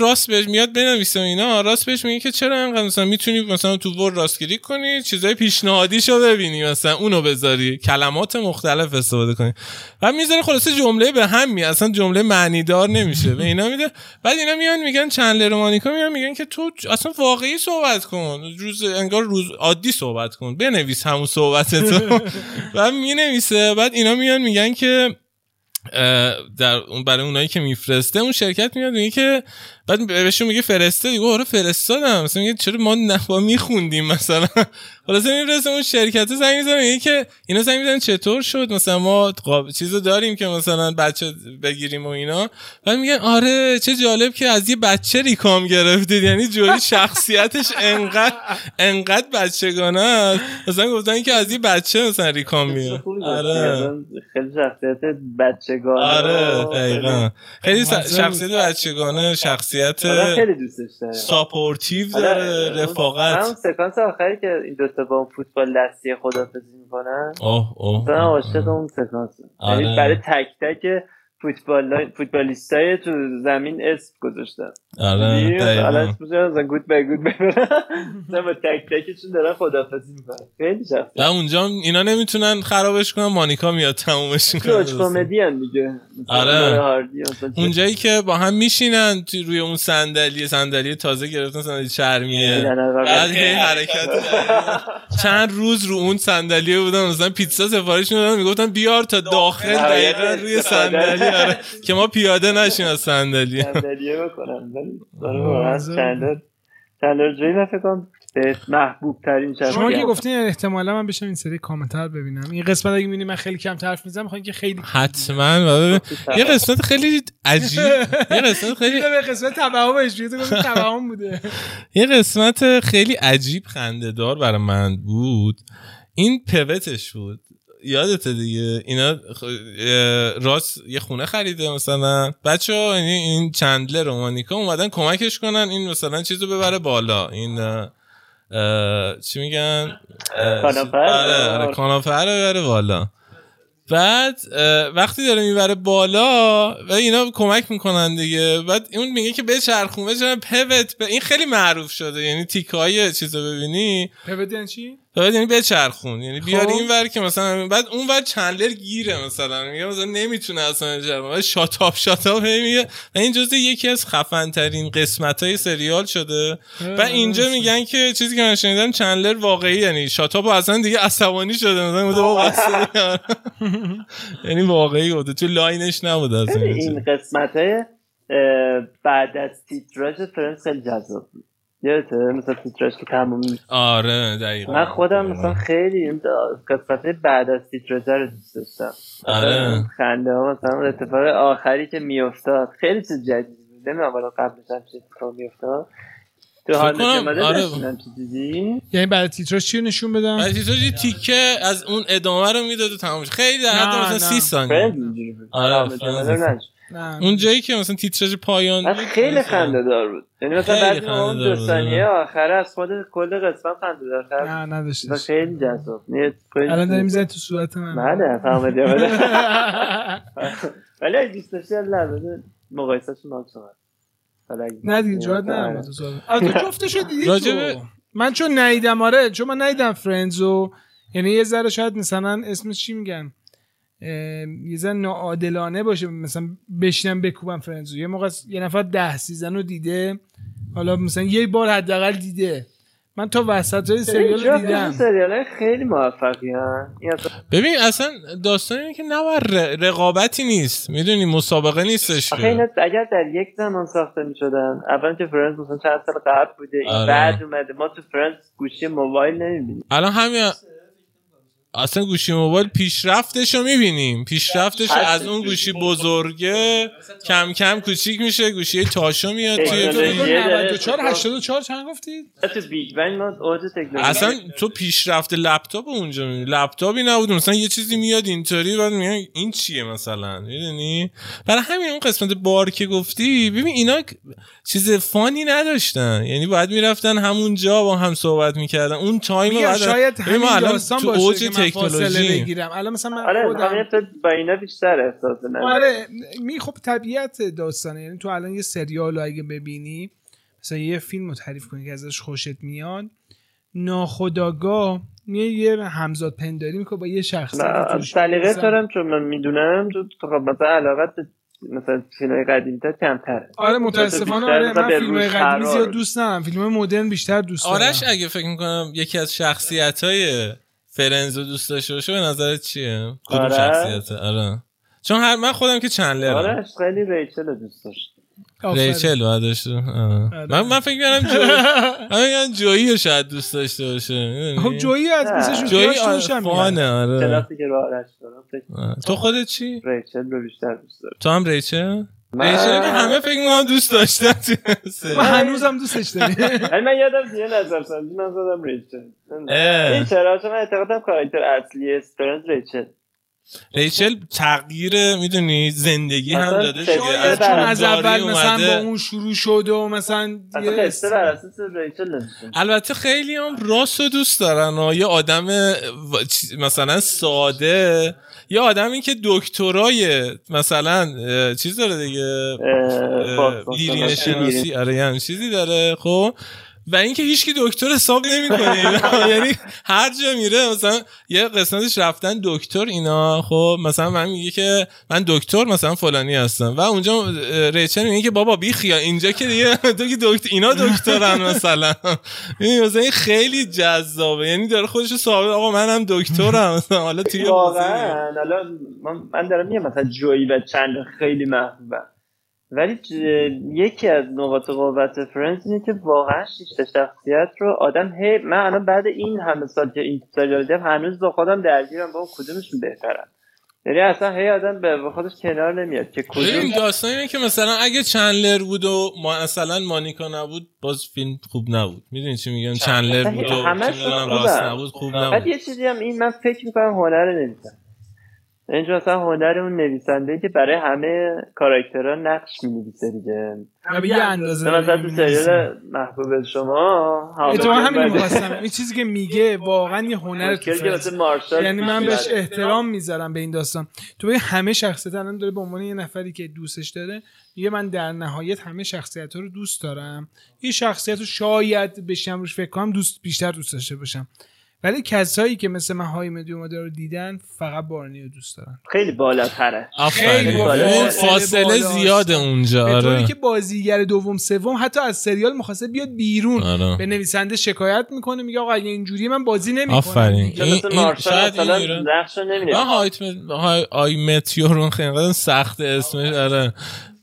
راست بهش میاد بنویسه و اینا راست بهش میگه که چرا انقدر مثلا می‌تونی مثلا تو ورد راست کلیک کنی چیزای پیشنهادیشو ببینی مثلا اونو بذاری کلمات مختلف استفاده کنی. بعد می‌ذاره خلاصه جمله به هم می اصلا جمله معنی دار نمیشه. به اینا میده بعد اینا میان میگن چند رومانیکا میان میگن که تو اصلا واقعی صحبت کن روز انگار روز عادی صحبت کن بنویس همون صحبتتو و می نویسه بعد اینا میان میگن که در اون برای اونایی که میفرسته اون شرکت میاد میگه که بعد بهشون میگه فرسته دیگه آره فرستادم. مثلا میگه چرا ما نخوا میخوندیم مثلا. خلاصه میفرسته اون شرکت زنگ می‌زنه میگه که اینا زنگ می‌زنن چطور شد؟ مثلا ما قاب... چیزو داریم که مثلا بچه بگیریم و اینا. بعد میگن آره چه جالب که از یه بچه ریکام گرفتید. یعنی جوری شخصیتش انقدر انقدر بچگانه است. مثلا گفتن که از یه بچه مثلا ریکام میاد آره. خیلی شخصیت بچگانه. آره دقیقاً. خیلی شخصیت بچگانه شخصیت آره، خیلی دوستش داره. supportive داره رفاقت. هم سکانس آخری که این دوتا با فوتبال دستی خدافزی می‌کنن اوه اوه. عاشق اون سکانس یعنی برای تک تک فوتبال فوتبالیستای تو زمین اسم گذاشتن. آره دقیقاً. goodbye goodbye با تک تکشون دارن خدافظی می‌کنن. خیلی شخصی اونجا اینا نمی‌تونن خرابش کنن. مانیکا میاد تمومش می‌کنه. کوچ کمدی ان دیگه. آره. اونجایی که با هم میشینن روی اون صندلی صندلی تازه گرفتن صندلی چرمیه. بعد هی حرکت چند روز رو اون صندلی بودن مثلا پیتزا سفارش می‌دادن می‌گفتن بیار تا داخل دقیقا. روی صندلی. که ما پیاده نشیم از صندلی. صندلیه بکنم. ولی جایی نفکرم به محبوب ترین شما که گفتین احتمالا من بشم این سری کامنتر ببینم. این قسمت اگه می‌بینی من خیلی کم طرف می‌زنم می‌خوام که خیلی حتما یه قسمت خیلی عجیب یه قسمت خیلی به قسمت توهمش تو توهم بوده. یه قسمت خیلی عجیب خنده دار برای من بود. این پوتش بود. یادته دیگه. اینا راست یه خونه خریده مثلا. بچه ها یعنی این چندله رومانیکا اومدن کمکش کنن این مثلا چیزو ببره بالا. این چی میگن؟ کاناپه رو آره، آره، ببره بالا. بعد وقتی داره می‌بره بالا و اینا کمک می‌کنن دیگه. بعد اون میگه که به چرخون بچرخون پوت به این خیلی معروف شده. یعنی تیکای چیزو ببینی. pivot یعنی چی؟ باید یعنی بچرخون. یعنی بیار خب. این ور که مثلا بعد اون ور چندلر گیره مثلا. میگه مثلا نمی‌تونه اصلا جرم بعد shut up shut up میگه. و این جزء یکی از خفن ترین قسمت های سریال شده. و اینجا میگن که چیزی که من شنیدم چندلر واقعی یعنی shut up اصلا دیگه عصبانی شده. مثلا بوده با یعنی واقعی بوده. تو line ش نبوده اصلا. این قسمت بعد از تیتراژ Friends خیلی جذاب بود. یادته مثلا تیتراژش که تموم آره دقیقا. من خودم مثلا خیلی این قسمت بعد از تیتراژ رو دوست داشتم. آره. خنده ها مثلا اتفاق آخری که میافتاد. خیلی چیز جدیدی بود. نمی‌دونم والا قبلش هم چه اتفاق میافتاد. تو حال آره. یعنی بعد تیتراژ چی نشون بدم؟ بعد تیتراژ تیکه از اون ادامه رو می‌داد و تمامش خیلی در حد مثلا 30 ثانیه. آره اون جایی که مثلا تیتراژ پایان خیلی خنده دار بود. یعنی مثلا بعد اون دو ثانیه آخر از خود کل قسمت خنده دار. نه نداشت خیلی جذاب. الان داری می‌زنی. تو صورت من. بله فهمیدی ولی اگه دوست داشتی لحظه مقایسهش ما نه دیگه جواد نه از تو جفتشو دیدی من چون ندیدم آره چون من ندیدم Friends و یعنی یه ذره شاید مثلا اسمش چی میگن؟ یه زن ناعادلانه باشه مثلا بشینم بکوبم Friends و. یه موقع یه نفر ده season رو دیده حالا مثلا یه بار حداقل دیده. من تا وسط های سریال رو دیدم. سریال خیلی موفقی ببین اصلا داستان اینه که نه رقابتی نیست. می‌دونی مسابقه نیستش اگر در یک زمان ساخته می‌شدن اول که Friends مثلا چند سال قبل بوده این آره. بعد اومده. ما تو Friends گوشی موبایل نمی‌بینیم. الان همین اصلا گوشی موبایل پیشرفتش رو می‌بینیم پیشرفتش از اون گوشی بزرگه کم کم کوچیک میشه گوشی تاشو میاد توی 94 84 چند گفتید اصلا تو پیشرفت لپتاپ اونجا می‌بینی لپتاپی نبود مثلا یه چیزی میاد اینطوری بعد میگن این چیه مثلا می‌دونی برای همین اون قسمت بار که گفتی ببین اینا چیز fun ی نداشتن یعنی باید می‌رفتن همونجا با هم صحبت می‌کردن اون time بعد شاید همین اوج تکنولوژی. بگیرم. الان مثلا من آره خودم با اینا بیشتر احساس آره می خب طبیعت داستانه. یعنی تو الان یه سریال اگه ببینی مثلا یه فیلم رو تعریف کنی که ازش خوشت میاد ناخداگاه میه یه همزاد پنداری می‌کنه با یه شخص سلیقه دارم چون من می‌دونم تو خب مثلا علاقت مثلا فیلم قدیمی تا کمتره. آره متاسفانه آره من فیلم قدیمی زیاد دوست ندارم. فیلم مدرن بیشتر دوست دارم. آرش اگه فکر می‌کنم یکی از شخصیت های فرنزو دوست داشته باشه به نظرت چیه؟ کدوم آره. شخصیت آره. چون هر من خودم که چندلرم. آرش خیلی ریچل دوست داشت. ریچل باید داشته آره. من من فکر می‌کنم جویی من جویی رو شاید دوست داشته باشه. خب جویی از مثل جویی fun ه آره. تو خودت چی؟ ریچل رو بیشتر دوست دارم. تو هم ریچل؟ ریچل که همه فکر می‌کنم دوست داشتن من هنوزم دوستش دارم. من یادم دیگه نظر سنجی من زدم ریچل. این چرا چون من اعتقادم کاراکتر اصلی Friends ریچل. ریچل تغییر می‌دونی زندگی هم داده شاید چون از اول مثلا با اون شروع شده و مثلا البته خیلی هم راست و دوست دارن و یه آدم مثلا ساده. یه آدمی که دکترای مثلا چیز داره دیگه لیرین شناسی آره یعنی چیزی داره خب؟ و اینکه هیچکی دکتر حساب نمی‌کنه یعنی هر جا میره مثلا یه قسمتش رفتن دکتر اینا. خب مثلا من میگه که من دکتر مثلا فلانی هستم. و اونجا ریچل میگه که بابا بی خیال اینجا که دیگه تو دکتر اینا دکترن مثلا. مثلا خیلی جذابه. یعنی داره خودش ثابت آقا منم دکترم. مثلا حالا توی واقعا. من دارم میگم مثلا جویی و چندلر خیلی محبوبه ولی یکی از نقاط قوت Friends اینه که واقعا شیش تا شخصیت رو آدم هی من الان بعد این همه سال که این سریال دیدم هنوز با خودم درگیرم با کدومشون بهترن؟ یعنی اصلا هی آدم به خودش کنار نمیاد که کدوم داستان اینه که مثلا اگه چندلر بود و ما مثلا مانیکا نبود باز فیلم خوب نبود. می‌دونی چی میگم؟ چندلر بود و راست نبود خوب نبود. بعد یه چیزی هم این من فکر می‌کنم هنر نویسن اینجا مثلا هنر اون نویسنده که برای همه کاراکترها نقش نویسه دیگه. یه اندازه مثلا تو سریال محبوب شما تو همین می‌خواستم این چیزی که میگه واقعا یه هنر تو یعنی من بهش احترام می‌ذارم به این داستان. تو به همه شخصیت الان داره به عنوان یه نفری که دوستش داره میگه من در نهایت همه شخصیت ها رو دوست دارم. این شخصیت رو شاید بشم روش فکر کنم دوست بیشتر دوست داشته باشم. ولی کسایی که مثل من های مدیوم رو دیدن فقط بارنی رو دوست دارن. خیلی بالاتره. خیلی بالا فاصله زیاده اونجا به طوری آره. که بازیگر دوم سوم حتی از سریال مخواسته بیاد بیرون. آره. به نویسنده شکایت می‌کنه میگه آقا اگه اینجوری من بازی نمی‌کنم. آفرین. این, این شاید این آی متیورون خیلی سخت اسمش آره.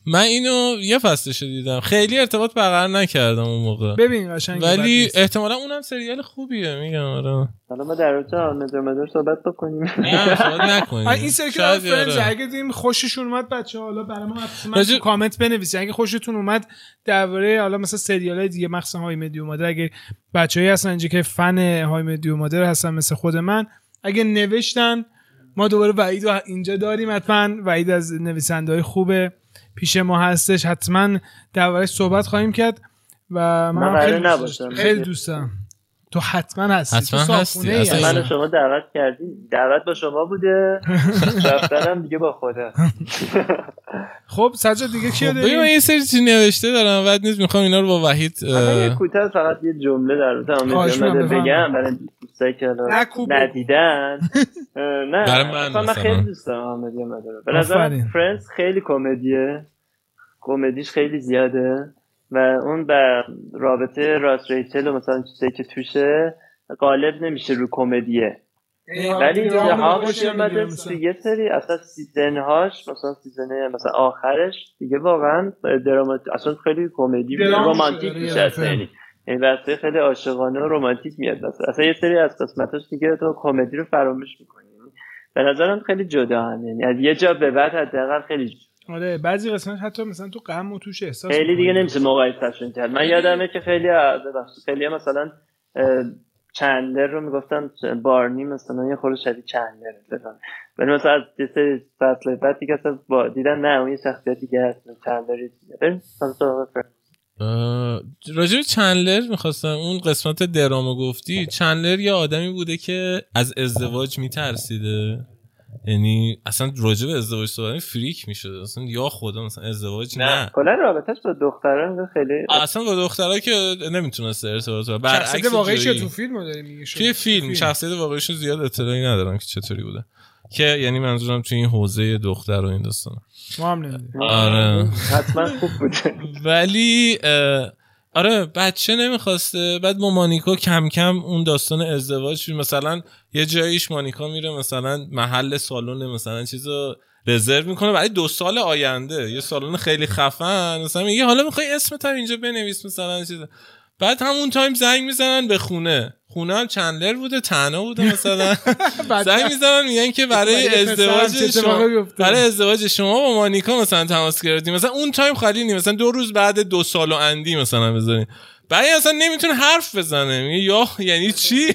من اینو یه فصلش دیدم. خیلی ارتباط برقرار نکردم اون موقع. ببین قشنگ ولی احتمالا اونم سریال خوبیه میگم آره. حالا ما در رابطه مدر مدر صحبت بکنیم. نه صحبت نکنیم. این سریال فرنز آره. اگه دیدیم خوششون اومد بچه حالا برای ما حتما کامنت بنویسید. اگه خوشتون اومد درباره حالا مثلا سریال های دیگه مخصوصا های مدیو مادر اگه بچه‌ای هستن اینجا که فن های مدیو مادر هستن مثل خود من اگه نوشتن ما دوباره وعید اینجا داریم حتما وعید از نویسنده های خوبه. پیش ما هستش. حتما دربارش صحبت خواهیم کرد و من, من خیلی. خیلی دوستم. تو حتما هستی حتما تو هستی. من شما دعوت کردی دعوت با شما بوده. رفتنم دیگه با خدا خب سجاد دیگه چی خب داریم من یه سری چی نوشته دارم. بعد نیست می‌خوام اینا رو با وحید یه کوتاه فقط یه جمله در مورد بگم برای دوستایی که ندیدن. نه برای من من خیلی دوست دارم آمدی به نظر Friends خیلی کمدیه. کمدیش خیلی زیاده. و اون به رابطه راس ریچل و مثلا چیزایی که توشه غالب نمیشه رو کمدیه. ولی جاهاش اومده یه سری اصلا season هاش مثلا season مثلا آخرش دیگه واقعا درامات اصلا خیلی کمدی رومانتیک میشه یعنی این بحثه خیلی عاشقانه و رمانتیک میاد مثلا اصلا یه سری از قسمتاش دیگه تو کمدی رو فراموش می‌کنی. به نظرم خیلی جدا هم یعنی از یه جا به بعد حداقل خیلی. آره بعضی قسمت حتی مثلا تو غم و توش احساس خیلی دیگه نمیشه مقایسهشون کرد من یادمه که خیلی خیلی مثلا چندلر رو می‌گفتن بارنی مثلا یه خورده شدید چندلر مثلا ولی مثلا از یه سری فصل بعد دیگه اصلا با دیدن نه اون یه شخصیت دیگه هست چندلر بریم راجب چندلر می‌خواستم اون قسمت درامو گفتی چندلر یه آدمی بوده که از ازدواج میترسیده. یعنی اصلا راجب ازدواج صحبت فریک می‌شده اصلا یا خدا مثلا ازدواج نه, نه. کلا رابطش با دختران خیلی اصلا با دخترها که نمی‌تونسته ارتباط برعکس شخصیت واقعیش تو فیلم داری میگه توی فیلم شخصیت واقعیش زیاد اطلاعی ندارم که چطوری بوده. که یعنی منظورم توی این حوزه دختر و این داستان. ما هم آره. حتما خوب بوده. ولی آره بچه نمی‌خواسته. بعد با مانیکا کم کم اون داستان ازدواج مثلا یه جاییش مانیکا میره مثلا محل سالن مثلا چیزو رزرو می‌کنه. برای دو سال آینده. یه سالن خیلی خفن. مثلا میگه حالا می‌خوای اسمت اینجا بنویس مثلا چیز بعد همون تایم زنگ می‌زنن به خونه. خونه هم چندلر بوده تنها بوده مثلا. زنگ می‌زنن میگن که برای ازدواج شما برای ازدواج شما با مانیکا مثلا تماس گرفتیم. مثلا اون تایم خالی نیم مثلا دو روز بعد دو سال و اندی مثلا بذارین بعد اصلا نمی‌تونه حرف بزنه. میگه یا یعنی چی؟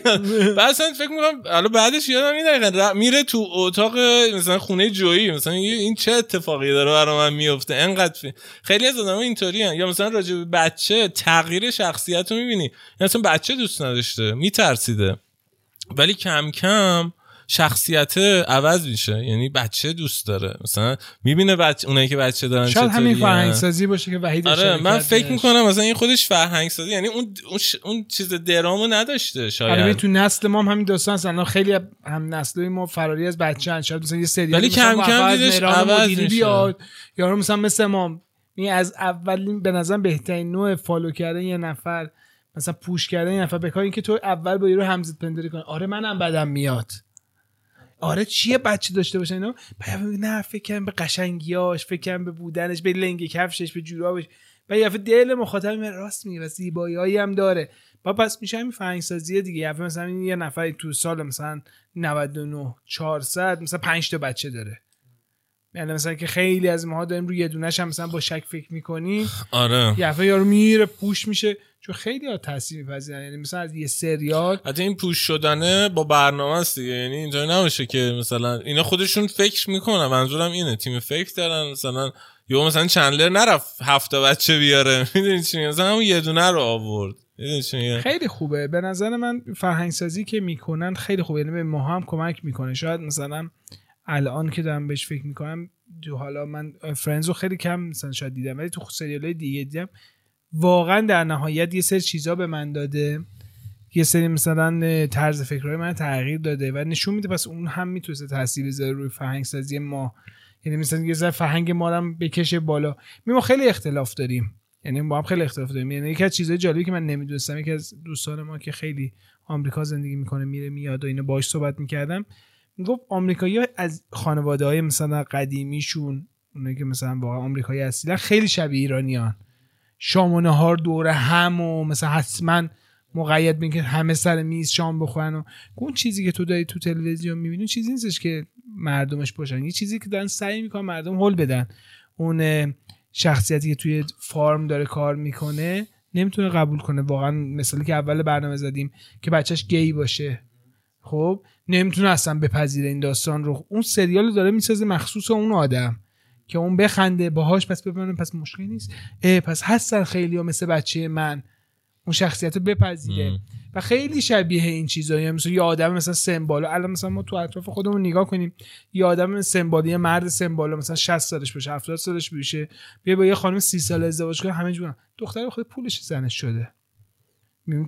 بعد اصلا فکر می‌کنم حالا بعدش یادم میاد میره تو اتاق مثلا خونه جویی. مثلا این چه اتفاقی داره برای من میفته انقدر خیلی از آدم‌ها اینطوری یا مثلا راجع به بچه تغییر شخصیت رو می‌بینی. یا مثلا بچه دوست نداشته میترسیده. ولی کم کم شخصیت عوض میشه. یعنی بچه دوست داره. مثلا می‌بینه بچه اونایی که بچه دارن شاید همین فرهنگ سازی باشه که وحید آره من فکر می‌کنم مثلا این خودش فرهنگ سازی یعنی اون اون, اون چیز درامو نداشته شاید. آره تو نسل ما هم همین داستان هستن خیلی هم نسل ما فراری از بچه هن. شاید مثلا یه سری ولی کم کم دیدش عوض میشه. بیاد. یارو مثلا مثل ما. می از اولین به نظر بهترین نوع فالو کردن یه نفر مثلا پوش کردن یه نفر بکار اینکه تو اول با یارو همزد پندری کنی. آره منم بدم میاد. آره چیه بچه داشته باشه اینا؟ نه فکر به قشنگیاش فکر به بودنش به لنگ کفشش به جورابش. و یه دل مخاطب راست میگه و زیبایی هم داره. با پس میشه همین فرهنگ سازی دیگه. یه مثلا یه نفری تو سال مثلا 99 400 مثلا 5 تا بچه داره. یعنی مثلا که خیلی از ماها داریم روی یه دونش هم مثلا با شک فکر می‌کنی آره. یه یارو میره پوش میشه. چون خیلی ها تاثیر میپذیرن. یعنی مثلا از یه سریال حتی این پوش شدنه با برنامه است دیگه. یعنی اینجا نمیشه که مثلا اینا خودشون فکر می‌کنن. منظورم اینه. تیم فکر دارن. مثلا یا مثلا چندلر نرفت هفته بچه بیاره. می‌دونی چی مثلا اون یه دونه رو آورد. خیلی خوبه. به نظر من فرهنگ سازی که می‌کنن خیلی خوبه. یعنی به ما هم کمک می‌کنه. شاید مثلا الان که دارم بهش فکر می‌کنم حالا من فرنز رو خیلی کم مثلا شاید دیدم. ولی تو سریال دیگه دیدم واقعا در نهایت یه سری چیزا به من داده. یه سری مثلا طرز فکرهای من تغییر داده و نشون میده پس اون هم می‌تونه تاثیر بذاره روی فرهنگ سازی ما. یعنی مثلا یه ذره فرهنگ ما رو بکشه بالا. می ما خیلی اختلاف داریم. یعنی با هم خیلی اختلاف داریم. یعنی یکی از چیزهای جالبی که من نمی‌دونستم یکی از دوستان ما که خیلی آمریکا زندگی می‌کنه میره میاد و اینو باش صحبت می‌کردم می‌گفت آمریکایی از خانواده های مثلا قدیمیشون اونایی که مثلا واقعا آمریکایی اصیلا خیلی شبیه ایرانیان. شام و نهار دور هم و مثلا حتما مقید بین که همه سر میز شام بخورن و اون چیزی که تو داری تو تلویزیون می‌بینی چیزی نیستش که مردمش باشن. یه چیزی که دارن سعی می‌کنن مردم حل بدن. اون شخصیتی که توی فارم داره کار می‌کنه نمی‌تونه قبول کنه. واقعا مثالی که اول برنامه زدیم که بچهش گی باشه. خب؟ نمی‌تونه اصلا بپذیره این داستان رو. اون سریال داره می‌سازه مخصوص اون آدم. که اون بخنده باهاش پس ببینه پس مشکلی نیست. پس هستن خیلی ها مثل بچه من. اون شخصیت رو بپذیره. و خیلی شبیه این چیزایی مثل یه آدم مثلا سمبالو الان مثلا ما تو اطراف خودمون نگاه کنیم. یه آدم سمبالی یه مرد سمبالو مثلا 60 سالش باشه 70 سالش بشه بیا با یه خانم 30 سال ازدواج کنه همه جوان. دختر خود پولش زنش شده.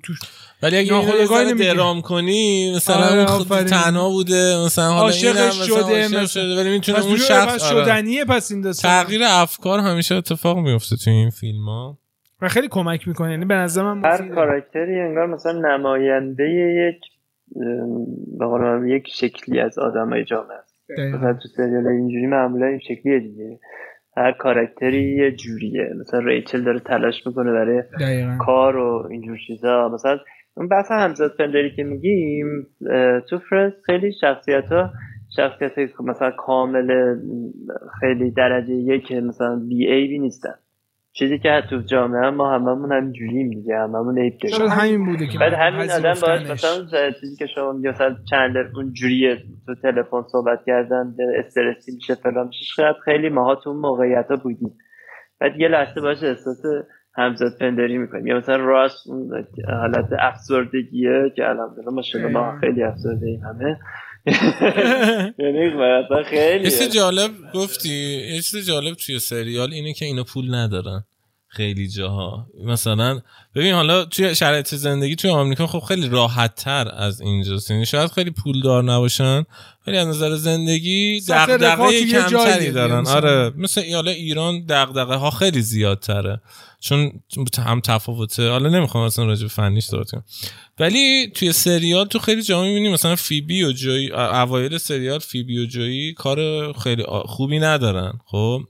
توش ولی اگه اینو درام کنی مثلا آره خود تنها بوده مثلا حالا عاشقش شده مثلا. شده ولی می‌تونه اون شخص آره. شدنیه پس این داستان. تغییر افکار همیشه اتفاق میفته تو این فیلم ها و خیلی کمک می‌کنه یعنی به نظر من هر کاراکتری انگار مثلا نماینده یک به یک شکلی از آدمای جامعه است. مثلا تو سریال اینجوری معمولا این شکلیه دیگه. هر کاراکتری یه جوریه. مثلا ریچل داره تلاش می‌کنه برای کار و اینجور چیزا. مثلا اون بحث همزاد پنداری که میگیم تو Friends خیلی شخصیت ها شخصیت مثلا کامل خیلی درجه یک مثلا بی عیب نیستن. چیزی که تو جامعه ما هممون هم جوریم دیگه هممون عیب داریم. همین بوده که بعد همین آدم باش مثلا چیزی که شما مثلا چندلر اون جوریه تو تلفن صحبت کردن استرسی میشه فلان. میشه خیلی ماها تو اون موقعیت ها بودیم. بعد یه لحظه باشه احساس همزاد پندری می‌کنیم. یا مثلا راست حالت افسردگیه که الان ما ما خیلی افسرده ایم همه. یعنی خیلی جالب گفتی یه جالب توی سریال اینه که اینا پول ندارن. خیلی جاها. مثلا ببین حالا توی شرایط زندگی توی آمریکا خب خیلی راحت تر از اینجاست. یعنی شاید خیلی پول دار نباشن ولی از نظر زندگی دغدغه کمتری دارن. آره مثل حالا ایران دغدغه ها خیلی زیادتره. چون هم تفاوته. حالا نمی‌خوام اصلا راجع به فنیش صحبت کنم. ولی توی سریال تو خیلی جا می‌بینی مثلا فیبی و جوی اوایل سریال فیبی و جویی کار خیلی خوبی ندارن. خب؟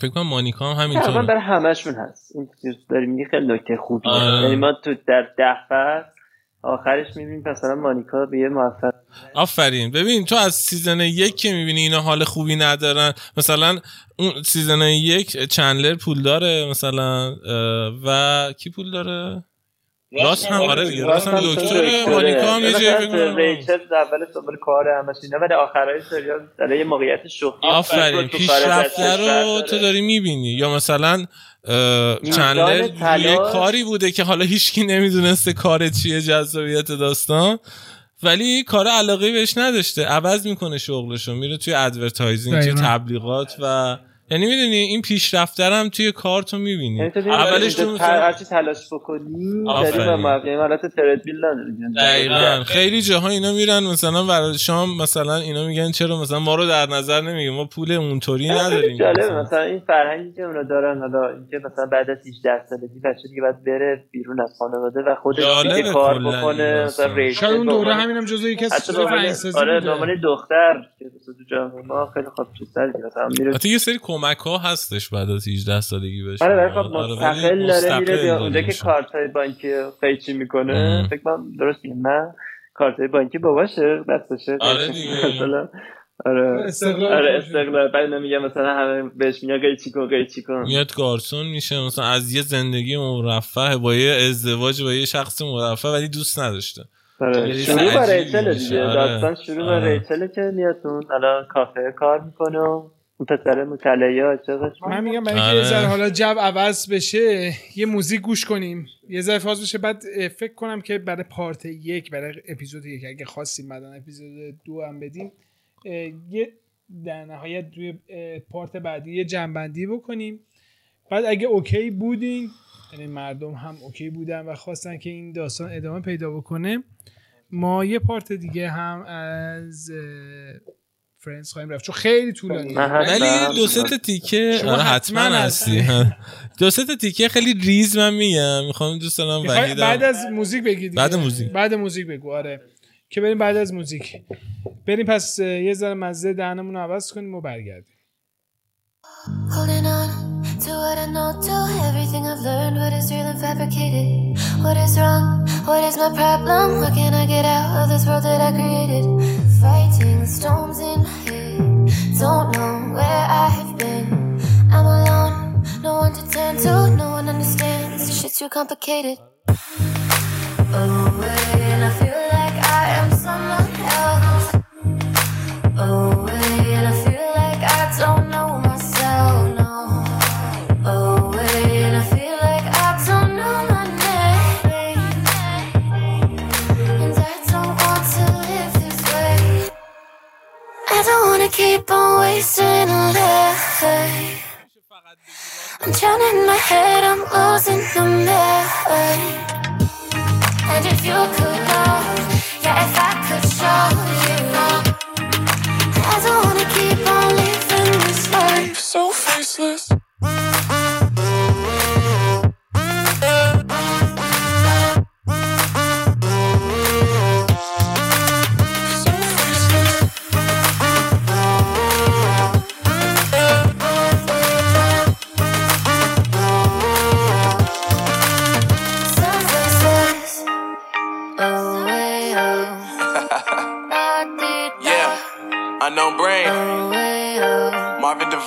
فکر کنم مانیکا هم همینطور برای همشون هست. این داریم خیلی نکته خوبیه. آره. یعنی ما تو در ده فصل آخرش می‌بینیم مثلا مانیکا به یه موفق. آفرین. ببین تو از season یک که می‌بینی اینا حال خوبی ندارن مثلا اون season یک چندلر پول داره مثلا و کی پول داره؟ راس هم آره دیگه راس هم دکتر مانیکا هم یه جایی فکر ریچل اول دنبال کار همش اینا ولی آخرای سریال در یه موقعیت شغلی. آفرین پیشرفته رو تو داری می‌بینی. یا مثلا چندلر یه کاری بوده که حالا هیچکی نمی‌دونسته کار چیه جذابیت داستان. ولی کار علاقه بهش نداشته. عوض می‌کنه شغلشو. میره توی advertising توی تبلیغات و یعنی می‌دونی این پیشرفته هم توی کار تو می‌بینی. یعنی اولش تو هرچی تلاش بکنی داری به موقع حالت تردبیل دقیقا. خیلی جاها اینا میرن مثلا برای شام مثلا اینا میگن چرا مثلا ما رو در نظر نمی‌گیرین ما پول اونطوری نداریم جالبه. مثلا. این فرهنگی که اونا دارن حالا اینکه مثلا بعد از 18 سالگی بچه دیگه باید بره بیرون از خانواده و خودش دیگه کار بکنه مثلا شاید اون دوره همینم جزو یکی از آره دامن دختر که تو جامعه ما خیلی خوب چیزا مثلا میره یه سری کمک ها هستش بعد از 18 سالگی بشه آره ولی خب آره، مستقل داره میره اونجا که کارت های بانکی قیچی می‌کنه فکر کنم درست من کارت های بانکی باباشه دستشه. آره دیگه. آره. استقلال آره استقلال. بعد نمیگه مثلا همه بهش میگه قیچی کن قیچی کن. میاد گارسون میشه مثلا از یه زندگی مرفه با یه ازدواج با یه شخص مرفه ولی دوست نداشته. آره شروع با ریچل دیگه. آره. داستان شروع با ریچل که میاد الان کافه کار می‌کنه پسر مطلعه من میگم برای اینکه یه ذره حالا جو عوض بشه یه موزیک گوش کنیم. یه ذره فاز بشه. بعد فکر کنم که برای پارت یک برای اپیزود یک اگه خواستیم بعدا اپیزود دو هم بدیم یه در نهایت روی part بعدی یه جمع‌بندی بکنیم. بعد اگه اوکی بودین یعنی مردم هم اوکی بودن و خواستن که این داستان ادامه پیدا بکنه ما یه part دیگه هم از Friends خواهیم رفت. چون خیلی طولانی. ولی دو سه تا تیکه آره، حتما هستی. دو سه تا تیکه خیلی ریز من میگم. می‌خوام دوست دارم بعد از موزیک بگید بعد موزیک. بعد موزیک بگو. آره. که بریم بعد از موزیک. بریم پس یه ذره مزه دهنمون رو عوض کنیم و برگردیم. What I know, to everything I've learned, what is real and fabricated. What is wrong? What is my problem? How can I get out of this world that I created? Fighting storms in my head, don't know where I have been. I'm alone, no one to turn to, no one understands. This shit's too complicated. Keep on wasting life. I'm drowning in my head, I'm losing the mind. And if you could know, yeah, if I could show you, I don't wanna keep on living this life so faceless.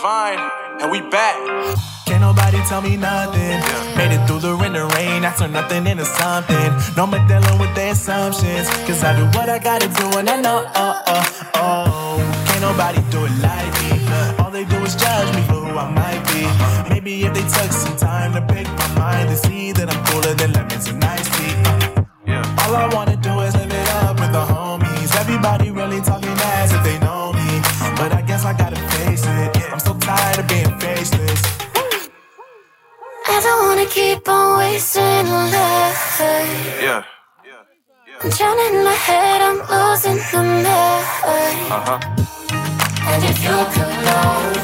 Divine, and we back. Can't nobody tell me nothing. Made it through the rain, the rain. I turned nothing into something. No more dealing with the assumptions. Cause I do what I gotta do and I know, oh, oh, oh. Can't nobody do it like me. All they do is judge me for who I might be. Maybe if they took some time to pick my mind and see that I'm cooler than lemons and iced tea. Yeah. All I wanna do Yeah. I'm drowning in my head, I'm losing the mind. Uh-huh. And if you could know,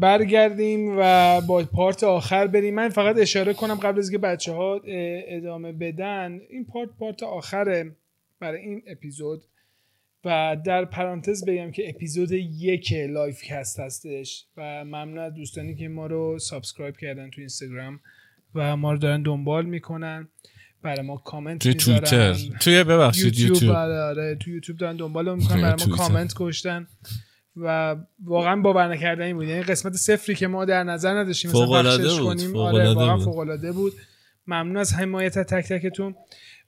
برگردیم و با part آخر بریم. من فقط اشاره کنم قبل از که بچه ها ادامه بدن این part part آخره برای این اپیزود و در پرانتز بگم که اپیزود یک LifeCast هستش و ممنون از دوستانی که ما رو subscribe کردن تو اینستاگرام و ما رو دارن دنبال می‌کنن. برای ما کامنت توی توییتر. توی ببخشید یوتیوب یوتیوب. آره آره تو یوتیوب دارن دنبال می‌کنن. برای ما. کامنت کشتن. و واقعا باور نکردنی بود. یعنی قسمت صفری که ما در نظر نداشتیم مثلا بخشش بود، کنیم فوق‌العاده آره واقعا بود. فوق العاده بود. ممنون از حمایت تک تکتون.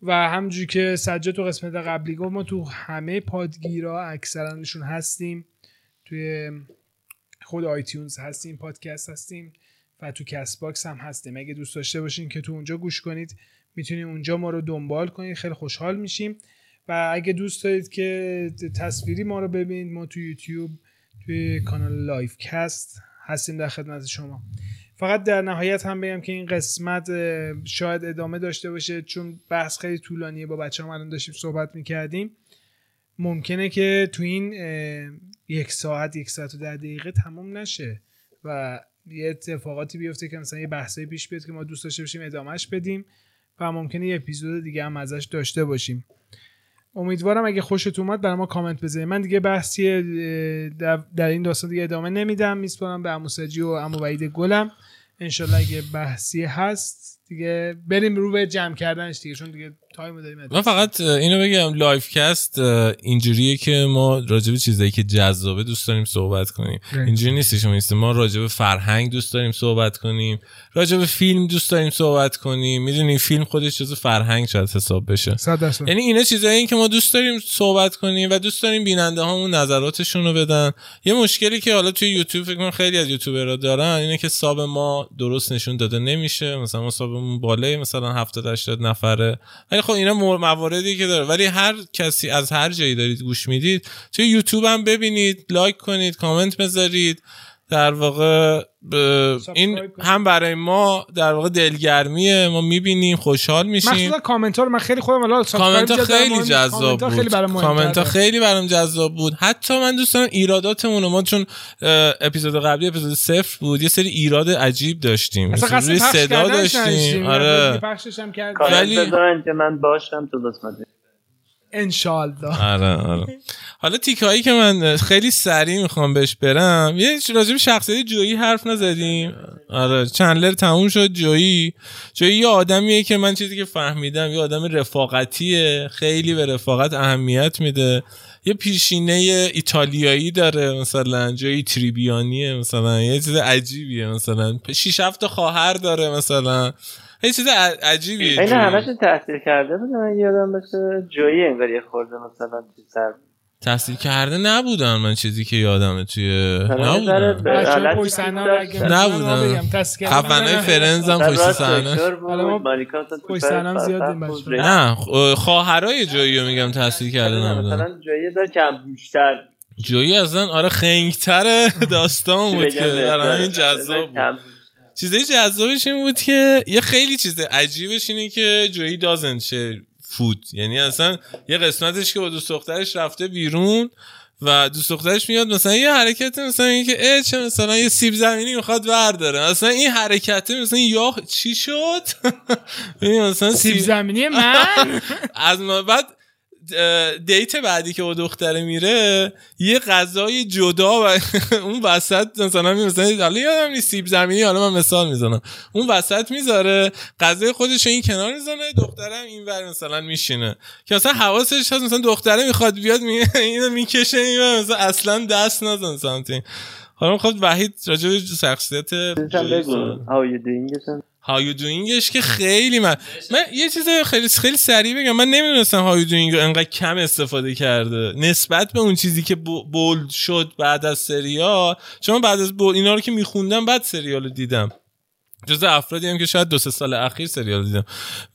و همونجوری که سجاد تو قسمت قبلی گفت ما تو همه پادگیرا اکثرانشون هستیم. توی خود iTunes هستیم پادکست هستیم و تو Castbox هم هستیم. اگه دوست داشته باشین که تو اونجا گوش کنید می‌تونید اونجا ما رو دنبال کنید. خیلی خوشحال میشیم. و اگه دوست دارید که تصویری ما رو ببینید ما تو یوتیوب توی کانال LifeCast هستیم در خدمت شما. فقط در نهایت هم بگم که این قسمت شاید ادامه داشته باشه چون بحث خیلی طولانیه با بچه هم الان داشتیم صحبت می‌کردیم. ممکنه که تو این یک ساعت یک ساعت و ده دقیقه تموم نشه و یه اتفاقاتی بیفته که مثلا یه بحثی پیش بیاد که ما دوست داشته باشیم ادامهش بدیم و ممکنه یه اپیزود دیگه هم ازش داشته باشیم. امیدوارم اگه خوشت اومد برای ما کامنت بذارید. من دیگه بحثی در, این داستان دیگه ادامه نمیدم. میسپارم به عمو سجی و عمو وحید گلم. انشالله اگه بحثی هست دیگه بریم رو به جمع کردنش دیگه چون دیگه من فقط اینو بگم LifeCast اینجوریه که ما راجع به چیزایی که جذابه دوست داریم صحبت کنیم. اینجوری نیستش ما نیستیم ما راجع به فرهنگ دوست داریم صحبت کنیم. راجع به فیلم دوست داریم صحبت کنیم. می‌دونی فیلم خودش جزو فرهنگ شاید حساب بشه. یعنی اینا چیزایی که ما دوست داریم صحبت کنیم و دوست داریم بیننده هامون نظراتشون رو بدن. یه مشکلی که حالا توی یوتیوب فکر کنم خیلی از یوتیوبرها دارن اینه که ساب ما درست نشون داده نمیشه. مثلا ما سابمون بالای مثلا 70 80 نفره. ولی خب اینا مواردی که داره. ولی هر کسی از هر جایی دارید گوش می‌دید توی یوتیوب هم ببینید لایک کنید کامنت بذارید. در واقع ب- این. هم برای ما در واقع دلگرمیه. ما می‌بینیم خوشحال میشیم مخصوصا کامنت ها رو من خیلی خودم حالا کامنت ها خیلی جذاب بود. خیلی کامنت ها. خیلی برام جذاب بود. حتی من دوست دارم ایراداتمون رو ما چون اپیزود قبلی اپیزود صفر بود یه سری ایراد عجیب داشتیم. اصلا قصد روی پخش صدا داشتیم. آره. کامنت ولی- من باشم تو قسمت. انشالله آره آره. حالا تیک هایی که من خیلی سریع می‌خوام بهش برم یه راجع به شخصیت جویی حرف نزدیم. آره چندلر تموم شد جویی. جویی یه آدمیه که من چیزی که فهمیدم یه آدم رفاقتیه خیلی به رفاقت اهمیت میده. یه پیشینه ایتالیایی داره مثلا جویی تریبیانیه مثلا یه چیز عجیبیه مثلا. شیش هفت خواهر داره مثلا. یه چیز عجیبیه این. همشون تحصیل کرده؟ بود من یادم باشه جویی انگار یه خورده مثلا سر تحصیل کرده نبودن من چیزی که یادمه توی نبودن نبودن. خفنه. فرنز هم پشت تو پشت بچه‌ها. رئیس. نه خواهرای جویی رو میگم تحصیل کرده نه، نبودن مثلا جویی دار کم بیشتر جویی اصلا آره خنگتر داستان بود که در همین جذاب بود کم چیزای جذابش این بود که یه خیلی چیز عجیبش اینه که جویی دازنت شه فود. یعنی اصلا یه قسمتش که با دوست دخترش رفته بیرون و دوست دخترش میاد مثلا یه حرکت مثلا اینکه اه چه مثلا یه سیب زمینی می‌خواد برداره. مثلا این حرکت مثلا یا چی شد؟ مثلا سیب زمینی من؟ از ما بعد دیت بعدی که با دختره میره یه غذای جدا و اون وسط مثلا مثلا حالا یادم نیست سیب زمینی حالا من مثال می‌زنم. اون وسط می‌ذاره غذای خودش این کنار می‌زنه دخترم این ور مثلا میشینه. که مثلا حواسش هست مثلا دختره می‌خواد بیاد می... اینو می‌کشه این مثلا اصلا دست نزن سامتین حالا خود وحید راجع به شخصیت How you doingش که خیلی من من یه چیز خیلی خیلی سریع بگم. من نمی‌دونستم you doing انقدر کم استفاده کرده. نسبت به اون چیزی که bold شد بعد از سریال چون بعد از بول اینا رو که میخوندم بعد سریال رو دیدم. جز افرادی هم که شاید دو سه سال اخیر سریال دیدم.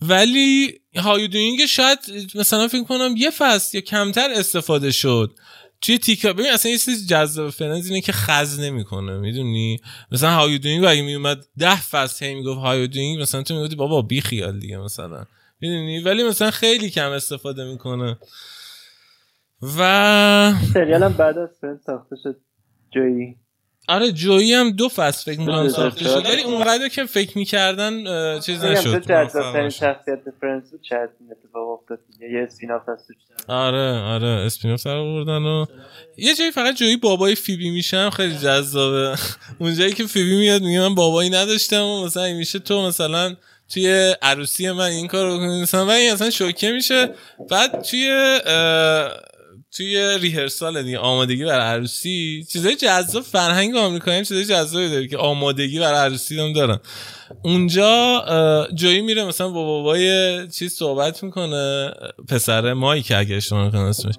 ولی how you doing شاید مثلا فکر کنم یه فصل یا کمتر استفاده شد. توی تیکا ببین اصلا یه چیز جذاب Friends اینه که خز نمی‌کنه می‌دونی؟ مثلا how you doing اگه میومد ده فصل هی می‌گفت how you doing مثلا تو می‌گفتی بابا بی خیال دیگه مثلا می‌دونی؟ ولی مثلا خیلی کم استفاده می‌کنه. و سریال هم بعد از ساخته شد جویی آره جویی هم دو فصل فکر می‌کنم ساخته شد ولی اونقدر که فکر می‌کردن چیز نشد جذاب شخصیت Friends بود شاید اتفاق افتاد؟ یه spin-off هست آره آره spin-off سر آوردن و یه جایی فقط جویی بابای فیبی میشم خیلی جذابه. اونجایی که فیبی میاد میگه من بابایی نداشتم و مثلا میشه تو مثلا توی عروسی من این کار بکنی مثلا من اصلا شوکه میشه. بعد توی توی ریهرسال دیگه آمادگی برای عروسی چیزای جذاب فرهنگ آمریکایی چیزای جذابی داره که آمادگی برای عروسی هم دارن. اونجا جویی میره مثلا با بابای چیز صحبت می‌کنه پسر مایک اگه اشتباه نکنم اسمش.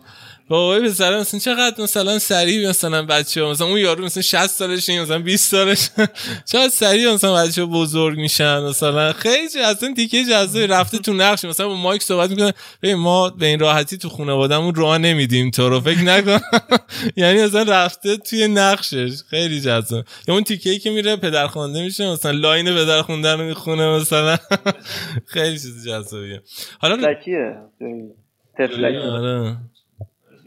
بابای پسر مثلا چقدر مثلا سریع مثلا بچه ها مثلا اون یارو مثلا 60 سالش مثلا 20 سالش. چقدر سریع مثلا بچه بزرگ میشن مثلا خیلی اصلا دیگه جذابی رفته تو نقش مثلا با مایک صحبت می‌کنه. ببین ما به این راحتی تو خانوادهمون راه نمیدیم تو رو فکر نکن. یعنی مثلا رفته توی نقشش. خیلی جذاب. یا اون تیکه که میره پدر خوانده میشه مثلا line پدر خوندن رو می‌خونه مثلا. خیلی چیز جذابیه. حالا طفلکیه.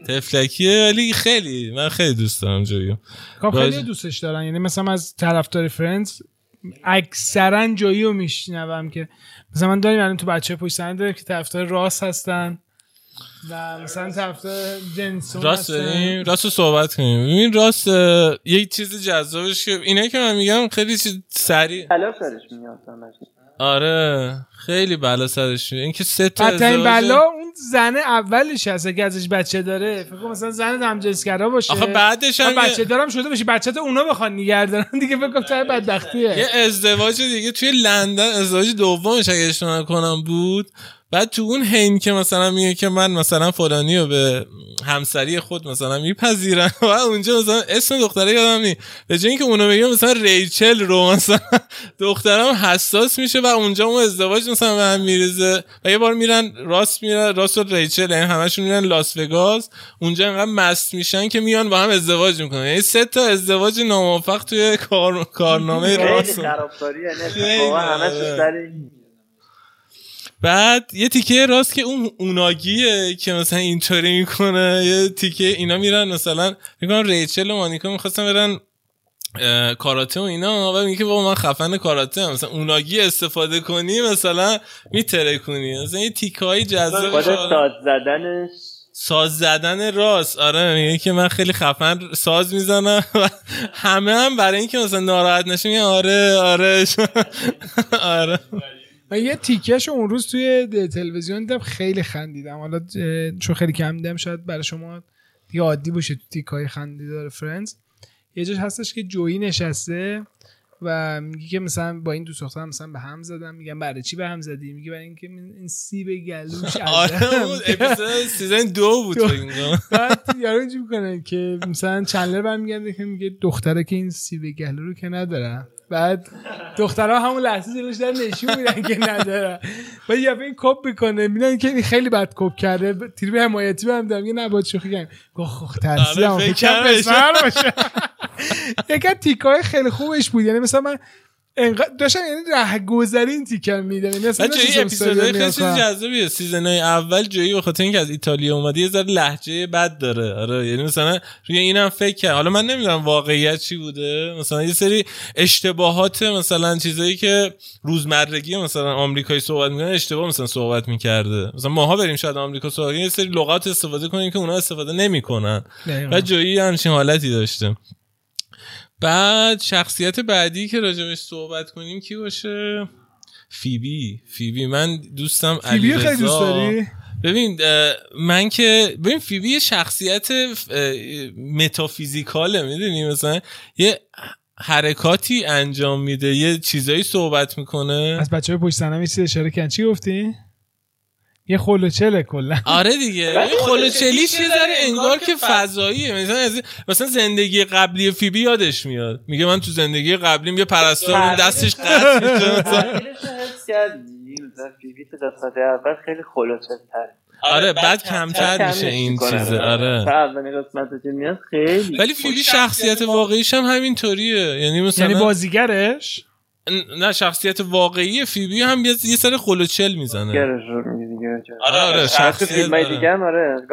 طفلکیه ولی خیلی من خیلی دوست دارم جویو خب خیلی دوستش دارن. یعنی مثلا از طرفدار Friends اکثرا جویو میشنوم که مثلا من داریم الان تو بچه پشت داریم که طرفدار راس هستن و مثلا طرفدار جنسون راست داریم راست رو صحبت کنیم. این راست یک چیز جذابش که اینه که من میگم خیلی چیز سریع. آره خیلی بلا سرش این که سه تا این بلا اون زن اولش هست اگه ازش بچه داره. فکر مثلا زن همجنسگرا باشه. آخه بعدش هم بچه دارم شده باشه. بچه تو اونا بخوان نگردن دیگه فکر کنم بدبختیه. یه ازدواج دیگه توی لندن ازدواج دومش اگه اشتباه کنم بود بعد تو اون هین که مثلا میگه که من مثلا فلانی رو به همسری خود مثلا میپذیرم و اونجا مثلا اسم دختره یادم نی به جای اینکه اونو بگم مثلا ریچل رو مثلا دخترم حساس میشه و اونجا اون ازدواج مثلا به هم میریزه و یه بار میرن راست میرن راست و ریچل یعنی همشون میرن لاس وگاس. اونجا انقدر مست میشن که میان با هم ازدواج می‌کنن. یعنی سه تا ازدواج ناموفق توی کار... کارنامه راست. بعد یه تیکه راست که اون اوناگیه که مثلا اینطوری می‌کنه یه تیکه اینا میرن مثلا میگن ریچل و مانیکا می‌خواستن برن کاراته و اینا و میگه بابا من خفن کاراته هم مثلا اوناگی استفاده کنی مثلا میتره کنی مثلا یه تیکه های جذاب ساز زدنش. ساز زدن راست. آره میگه که من خیلی خفن ساز می‌زنم. و همه هم برای اینکه مثلا ناراحت نشه آره آره. آره. من یه تیکش اون روز توی تلویزیون دیدم خیلی خندیدم. حالا چون خیلی کم دیدم شاید برای شما دیگه عادی باشه تو تیکای خنده‌ی داره Friends. یه جاش هستش که جویی نشسته و میگه که مثلا با این دو دختر مثلا به هم زدم میگم برای چی به هم زدی؟ میگه برای اینکه این سیب گلوش آره اپیزود season دو بود بعد یارو اینجوری می‌کنه که مثلا چندلر برمیگرده که میگه دختره که این سیب گلو رو که نداره. بعد دخترها همون لحظه جلوش در نشون میدن که نداره و یه این کپ می‌کنه میدن که این خیلی بد کپ کرده. تیر حمایتی به هم دارم یه نباید شوخی کنیم گفت ترسیدم. آره، فکر پسر باشه. یکی تیکای خیلی خوبش بود. یعنی مثلا من انقدر داشتن یعنی ره گذرین تیکر میدن یعنی اصلا این اپیزودهای استادیوم خیلی چیز میاد. جذابیه. سیزنای اول جویی به خاطر اینکه از ایتالیا اومده یه ذره لهجه بد داره. آره یعنی مثلا روی اینم فکر کرد حالا من نمی‌دونم واقعیت چی بوده. مثلا یه سری اشتباهات مثلا چیزایی که روزمرگی مثلا آمریکایی صحبت می‌کنه اشتباه مثلا صحبت می‌کرده. مثلا ماها بریم شاید آمریکا صحبت یه سری لغات استفاده کنیم که اونا استفاده نمی‌کنن. و جویی همچین حالتی داشته بعد شخصیت بعدی که راجبش صحبت کنیم کی باشه؟ فیبی. فیبی من دوستم فیبی خیلی دوست. داری؟ ببین من که ببین فیبی یه شخصیت متافیزیکاله می‌دونی؟ مثلا یه حرکاتی انجام میده یه چیزایی صحبت می‌کنه. از بچه های پشت سنم چیز اشاره کردن چی گفتی؟ یه خلوچله کلا. آره دیگه. این خلوچلیش یه ذره انگار که فضاییه. مثلا از مثلا زندگی قبلی فیبی یادش میاد. میگه من تو زندگی قبلیم یه پرستار بود، دستش قطع فیبی تو قسمت اول خیلی خلوچه تر. آره بعد کمتر میشه این چیزه. آره. ولی فیبی شخصیت واقعیش هم همینطوریه. یعنی مثلا یعنی بازیگرش؟ نه شخصیت واقعی فیبی هم یه یه سر خلوچل می‌زنه. آره آره تو شخصیت آره. دیگه هم آره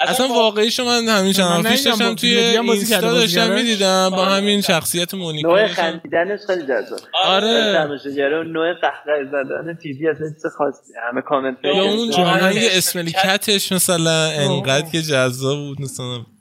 اصلا واقعیشو من همین چند وقت پیش داشتم توی هم اینستا داشتم. می‌دیدم با همین شخصیت مونیکا. نوع. خندیدنش خیلی جذاب آره. تماشاگره و نوع قهقه زدن فیبی اصلا چیز خاصی. همه کامنت یا اون آهنگ آره. اسملی کتش مثلا انقدر که جذاب بود مثلا.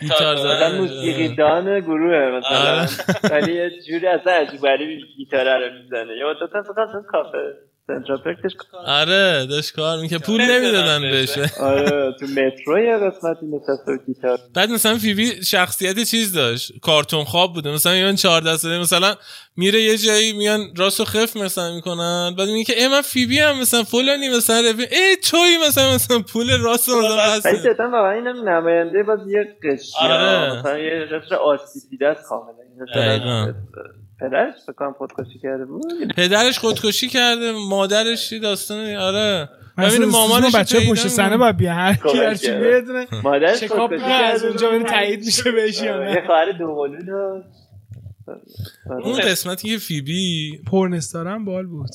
گیتار مثلا زدن. موسیقی دان گروه مثلا. آره. ولی یه جوری اصلا عجیب غریبی گیتاره رو می‌زنه. یا تا فقط از کافه. داشت آره داشت کار می‌کرد. پول نمی‌دادن بهش. آره تو مترو یه قسمتی نشسته و گیتار بعد مثلا فیبی شخصیت چیز داشت. کارتون خواب بوده. مثلا میان 14 ساله مثلا میره یه جایی میان راست و خف مثلا می‌کنن. بعد میگه که ای من فیبی هم مثلا فلانی مثلا رفی ای توی مثلا مثلا پول راست و مثلا ولی هست. جدا واقعا اینم نماینده باز یه قشری آره. مثلا یه قشر آسیب دیده است کاملا پدرش فکر کنم خودکشی کرده بود. پدرش خودکشی کرده مادرش چی داستان؟ آره. من ببین مامانش بچه پشت صحنه باید بیان هر کی هر چی. بدونه. مادرش چکاپ از اونجا. بره تایید میشه بهش یا آره، نه. یه خواهر دوقلو داشت. اون قسمتی که فیبی پرنستارم بال بود.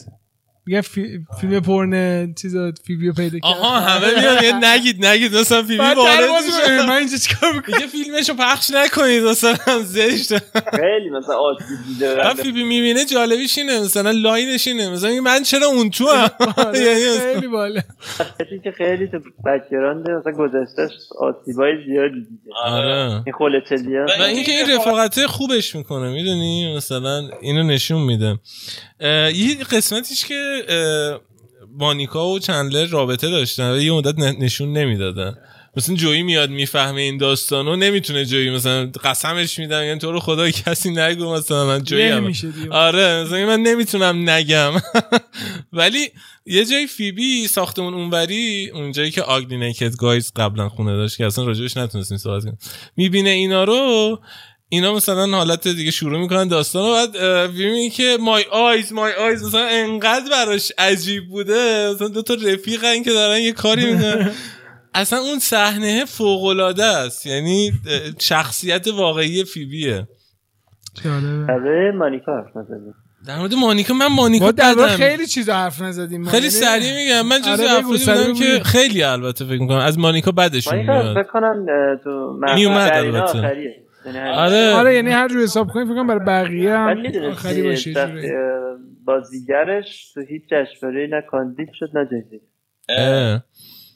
میگه فی... فیلم پرن چیزا فیبیو پیدا کرد. آها همه میان یه نگید نگید مثلا فیبی وارد میشه. من اینجا چیکار می‌کنم؟ دیگه فیلمشو پخش نکنید مثلا زشت. خیلی مثلا آسیب دیده بعد فیبی می‌بینه جالبیش اینه مثلا لاینش اینه. مثلا میگه من چرا اون تو هم یعنی خیلی باله. کسی که خیلی تو background مثلا گذشتهش آسیبای زیادی دیده. آره. این خل و چلیا و اینکه این رفاقته خوبش می‌کنه می‌دونی؟ مثلا اینو نشون میده. یه قسمتیش که مانیکا و چندلر رابطه داشتن و یه مدت نشون نمی‌دادن. مثلا جویی میاد می‌فهمه این داستانو نمی‌تونه جویی مثلا قسمش میدم یعنی تو رو خدا کسی نگو مثلا من جویی آره مثلا من نمی‌تونم نگم. ولی یه جای فیبی ساختمون اونوری اونجایی که ugly naked guys قبلا خونه داشت که اصلا راجبش نتونستیم صحبت کنیم. می‌بینه اینا رو اینا مثلا حالت دیگه شروع می‌کنن داستان رو بعد اه، می‌بینی که my eyes my eyes مثلا انقدر براش عجیب بوده مثلا دو تا رفیقن که دارن یه کاری می‌کنن اصلا اون صحنه فوق العاده است یعنی شخصیت واقعی فیبیه جالبه برای مانیکا در مورد مانیکا من مانیکا ما در. خیلی چیزا حرف نزدیم. خیلی یعنی سریع میگم من جز آره بودم. که خیلی البته فکر می‌کنم از مانیکا بدشون مانیکا میاد فکر کنم تو میومد البته. یعنی همین. آره آره یعنی هر جور حساب کنیم فکر کنم برای بقیه هم آخری باشه. بازیگرش تو هیچ جشنواره نه کاندید شد نه جایزه.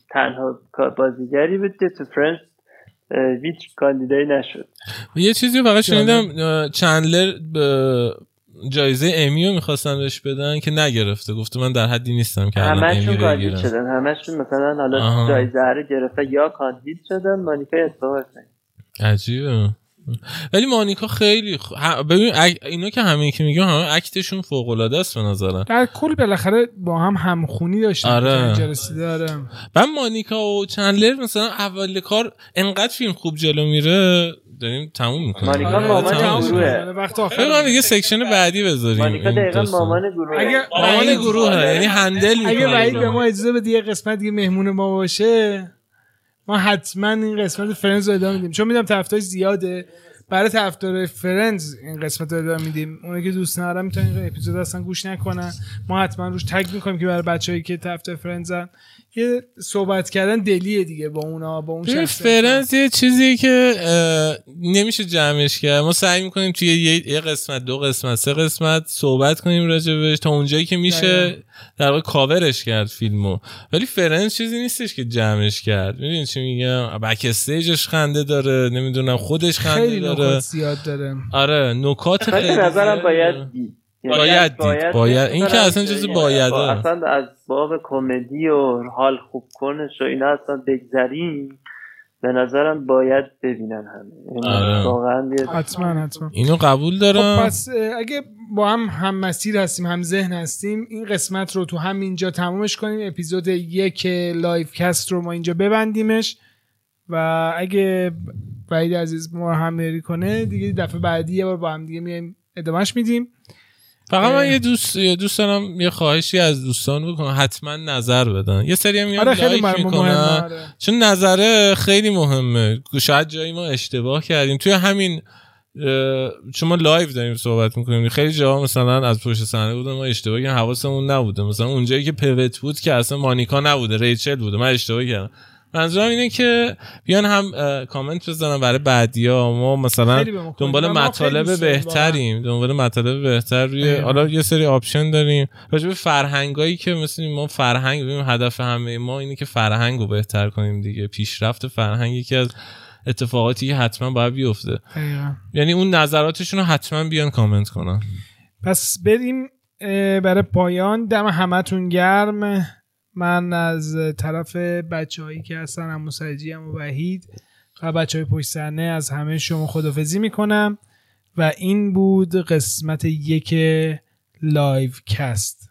تنها بازیگری بود که تو فرنس هیچ کاندیدایی نشد. یه چیزی رو فقط شنیدم چندلر به جایزه امیو می‌خواستن بهش بدن که نگرفته. گفته من در حدی نیستم که همشون کاندید بگیرم. شدن. همشون مثلا حالا آها. جایزه رو گرفته یا کاندید شدن مانیکا اتفاق عجیبه. ولی مانیکا خیلی خ... ببین اینا که همه که میگم همه اکتشون فوق العاده است به نظرم. در کل بالاخره با هم همخونی داشتیم آره. رسیده آره. من مانیکا و چندلر مثلا اول کار انقدر فیلم خوب جلو میره داریم تموم می‌کنیم. مانیکا آره، مامان گروهه. آره، وقت من آخر دیگه section بعدی بذاریم. مانیکا دقیقا. مامان گروه اگه مامان وحید- گروه یعنی handle اگه می‌کنه. وحید به ما اجازه بده یه قسمت دیگه مهمون ما باشه. ما حتما این قسمت Friends رو ادامه میدیم. چون می‌دونم طرفدار زیاده. برای طرفدار Friends این قسمت رو میدیم. اونایی که دوست ندارن می‌تونن اپیزود اصلا گوش نکنن. ما حتما روش tag می‌کنیم که برای بچه‌ای که طرفدار Friends ن یه صحبت کردن دلیه دیگه با اونا با اون Friends یه چیزی که نمیشه جمعش کرد. ما سعی می‌کنیم توی یه قسمت دو قسمت سه قسمت صحبت کنیم راجبش تا اونجایی که میشه در واقع کاورش کرد فیلمو. ولی Friends چیزی نیستش که جمعش کرد. می‌دونی چی میگم؟ backstage ش خنده داره نمی‌دونم خودش خنده داره. زیاد داره. آره نکات خیلی نظرم باید یعنی باید دید. باید این که اصلا چیزی باید اصلا از باب کمدی و حال خوب کنش و اینا اصلا بگذریم. به نظرم باید ببینن همه. یعنی آره. واقعا حتما حتما. اینو قبول دارم. خب پس اگه با هم هم مسیر هستیم هم ذهن هستیم این قسمت رو تو همینجا تمومش کنیم. اپیزود یک لایو کست رو ما اینجا ببندیمش. و اگه وحید عزیز ما هم کنه دیگه دفعه بعدی یه بار با هم دیگه میایم ادامهش میدیم. فقط من یه دوست یه دوست دارم یه خواهشی از دوستان بکنم. حتما نظر بدن. یه سری هم میان آره like می‌کنن. آره. چون نظره خیلی مهمه. شاید جایی ما اشتباه کردیم. توی همین چون ما live داریم صحبت می‌کنیم خیلی جاها مثلا از پشت صحنه بودن ما اشتباه کردیم حواسمون نبوده. مثلا اونجایی که پوت بود که اصلا مانیکا نبوده ریچل بوده. من اشتباه کردم. منظورم اینه که بیان هم کامنت بزنن برای بعدیا. ما مثلا دنبال مطالب بهتریم. دنبال مطالب بهتر روی حالا یه سری option داریم. راجع به فرهنگایی که مثل ما فرهنگ ببینیم هدف همه ما اینه که فرهنگ رو بهتر کنیم دیگه. پیشرفت فرهنگ یکی از اتفاقاتی که حتما باید بیفته. یعنی اون نظراتشون رو حتما بیان کامنت کنن. پس بریم برای پایان. دم همتون گرم. من از طرف بچه هایی که هستن هم مسجی و وحید و بچه های پشت از همه شما خدافظی می‌کنم. و این بود قسمت یک لایو کست